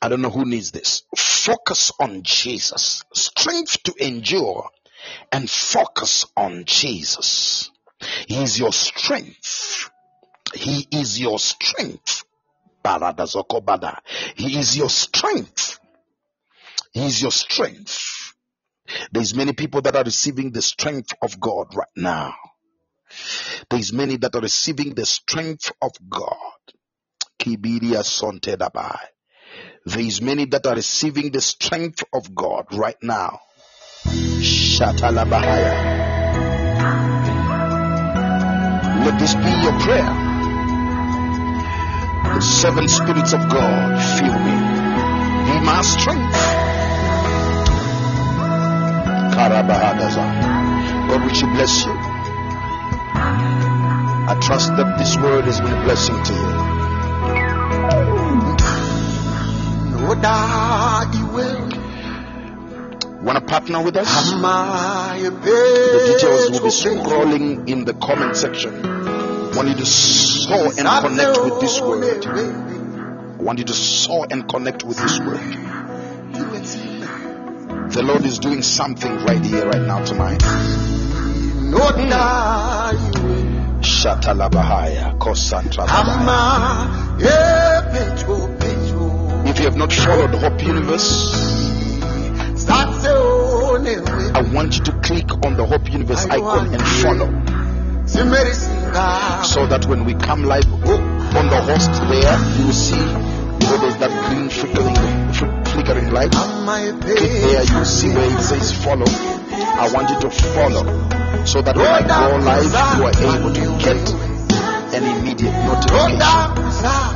I don't know who needs this. Focus on Jesus. Strength to endure and focus on Jesus. He is your strength. He is your strength. Baradazokobada. He is your strength. He is your strength. There's many people that are receiving the strength of God right now. There's many that are receiving the strength of God. Kibiria Sontedabai. There's many that are receiving the strength of God right now. Shatalabahaya. Let this be your prayer. The seven spirits of God fill me. Be my strength. Karabahadaza. God, we should bless you. I trust that this word has been a blessing to you. Will. Want to partner with us? Am I a The details will be scrolling in the comment section. I want you to sow and connect with this word. I want you to sow and connect with this word. The Lord is doing something right here, right now, tonight. No daddy will. Shatalabahaya, Kosantra. If you have not followed Hope Universe, the. I want you to click on the Hope Universe icon and follow See medicine God. so that when we come live oh, on the host there, you will see know, there's that green flickering, flickering light. Am I a Click there, you will see where it says follow. I want you to follow so that when I go live, you are able to get an immediate notification.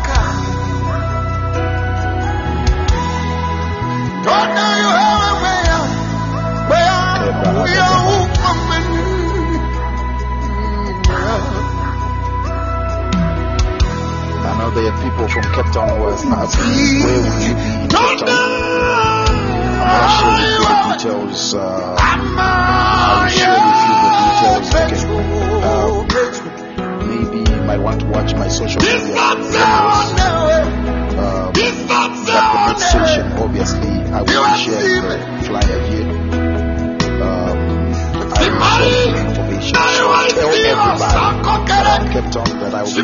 might want to watch my social media. Videos. The next session, obviously, I will sharing the flyer here. Um, I will share the information. So tell everybody around Cape Town that I will be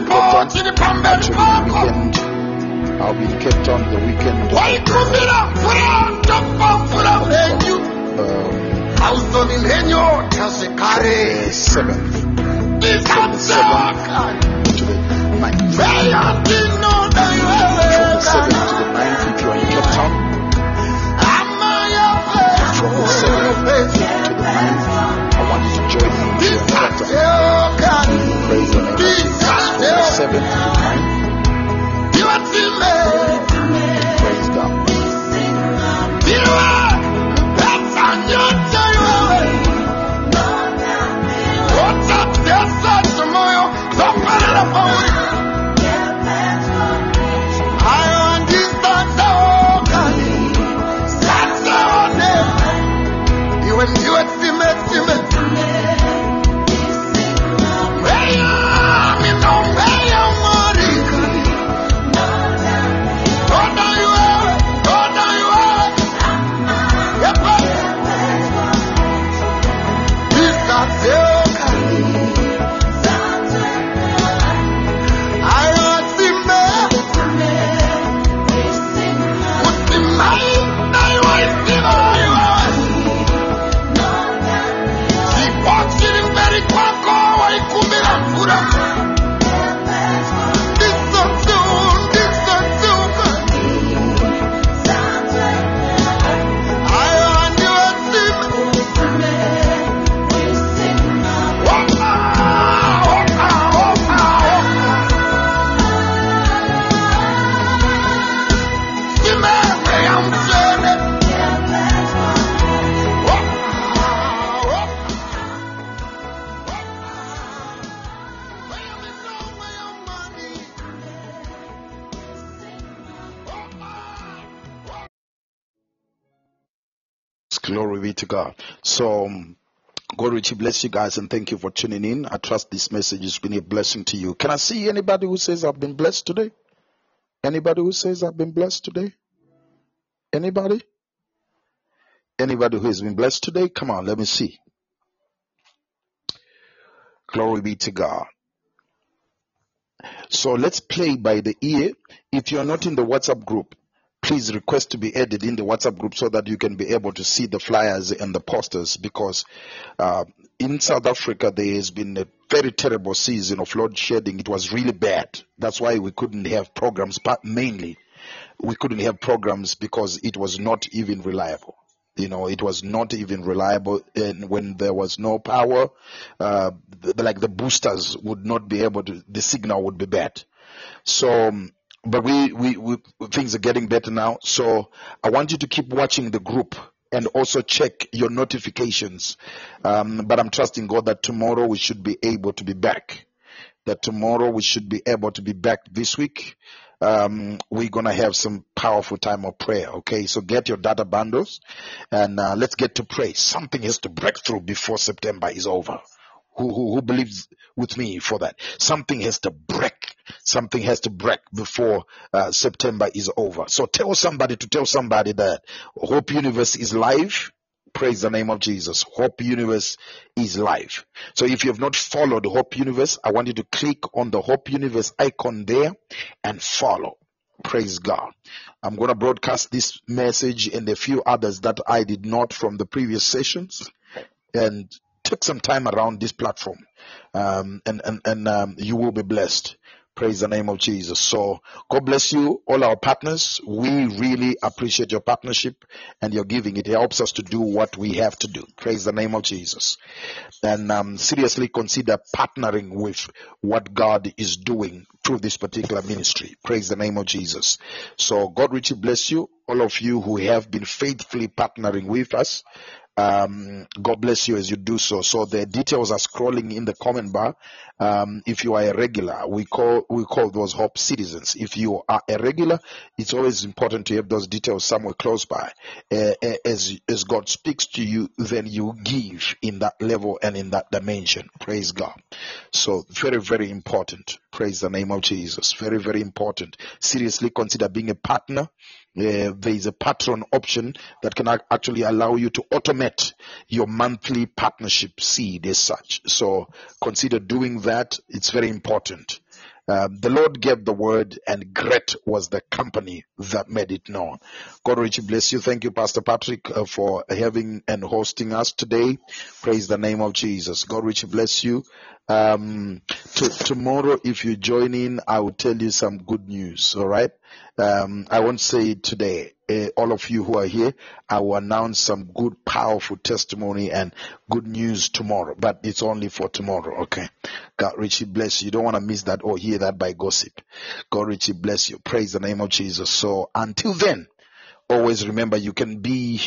Town. Actually, the weekend, I'll be Cape Town the weekend um, the 7th. From the 7th to the 9th. 7th to God. So, um, God richly bless you guys and thank you for tuning in. I trust this message has been a blessing to you. Can I see anybody who says I've been blessed today? Anybody who says I've been blessed today? Anybody? Anybody who has been blessed today? Come on, let me see. Glory be to God. So let's play by the ear. If you're not in the WhatsApp group, please request to be added in the WhatsApp group so that you can be able to see the flyers and the posters because uh, in South Africa there has been a very terrible season of load shedding. It was really bad. That's why we couldn't have programs, but mainly we couldn't have programs because it was not even reliable. You know, it was not even reliable, and when there was no power, uh, the, like the boosters would not be able to. The signal would be bad. So, um, but we, we, we things are getting better now. So I want you to keep watching the group and also check your notifications. Um, but I'm trusting God that tomorrow we should be able to be back. That tomorrow we should be able to be back this week. Um, we're gonna have some powerful time of prayer. Okay, so get your data bundles and uh, let's get to pray. Something has to break through before September is over. Who, who, who believes with me for that? Something has to break. Something has to break before uh, September is over. So tell somebody to tell somebody that Hope Universe is live. Praise the name of Jesus. Hope Universe is live. So if you have not followed Hope Universe, I want you to click on the Hope Universe icon there and follow. Praise God. I'm going to broadcast this message and a few others that I did not from the previous sessions and take some time around this platform um, and and, and um, you will be blessed praise the name of jesus so god bless you all our partners we really appreciate your partnership and your giving it helps us to do what we have to do praise the name of jesus and um, seriously consider partnering with what god is doing through this particular ministry. Praise the name of Jesus. So God richly bless you, all of you who have been faithfully partnering with us. Um, God bless you as you do so. So the details are scrolling in the comment bar. Um, if you are a regular, we call we call those hope citizens. If you are a regular, it's always important to have those details somewhere close by. Uh, uh, as as God speaks to you, then you give in that level and in that dimension. Praise God. So very very important. Praise the name of Jesus. Very very important. Seriously consider being a partner uh, there is a Patreon option that can ac- actually allow you to automate your monthly partnership seed as such. So consider doing that. It's very important. Um, the Lord gave the word, and great was the company that made it known. God richly bless you. Thank you, Pastor Patrick, uh, for having and hosting us today. Praise the name of Jesus. God richly bless you. Um, to, tomorrow, if you join in, I will tell you some good news. All right. Um, I won't say it today. Uh, all of you who are here, I will announce some good, powerful testimony and good news tomorrow, but it's only for tomorrow. Okay. God richly bless you. You don't want to miss that or hear that by gossip. God richly bless you. Praise the name of Jesus. So until then, always remember you can be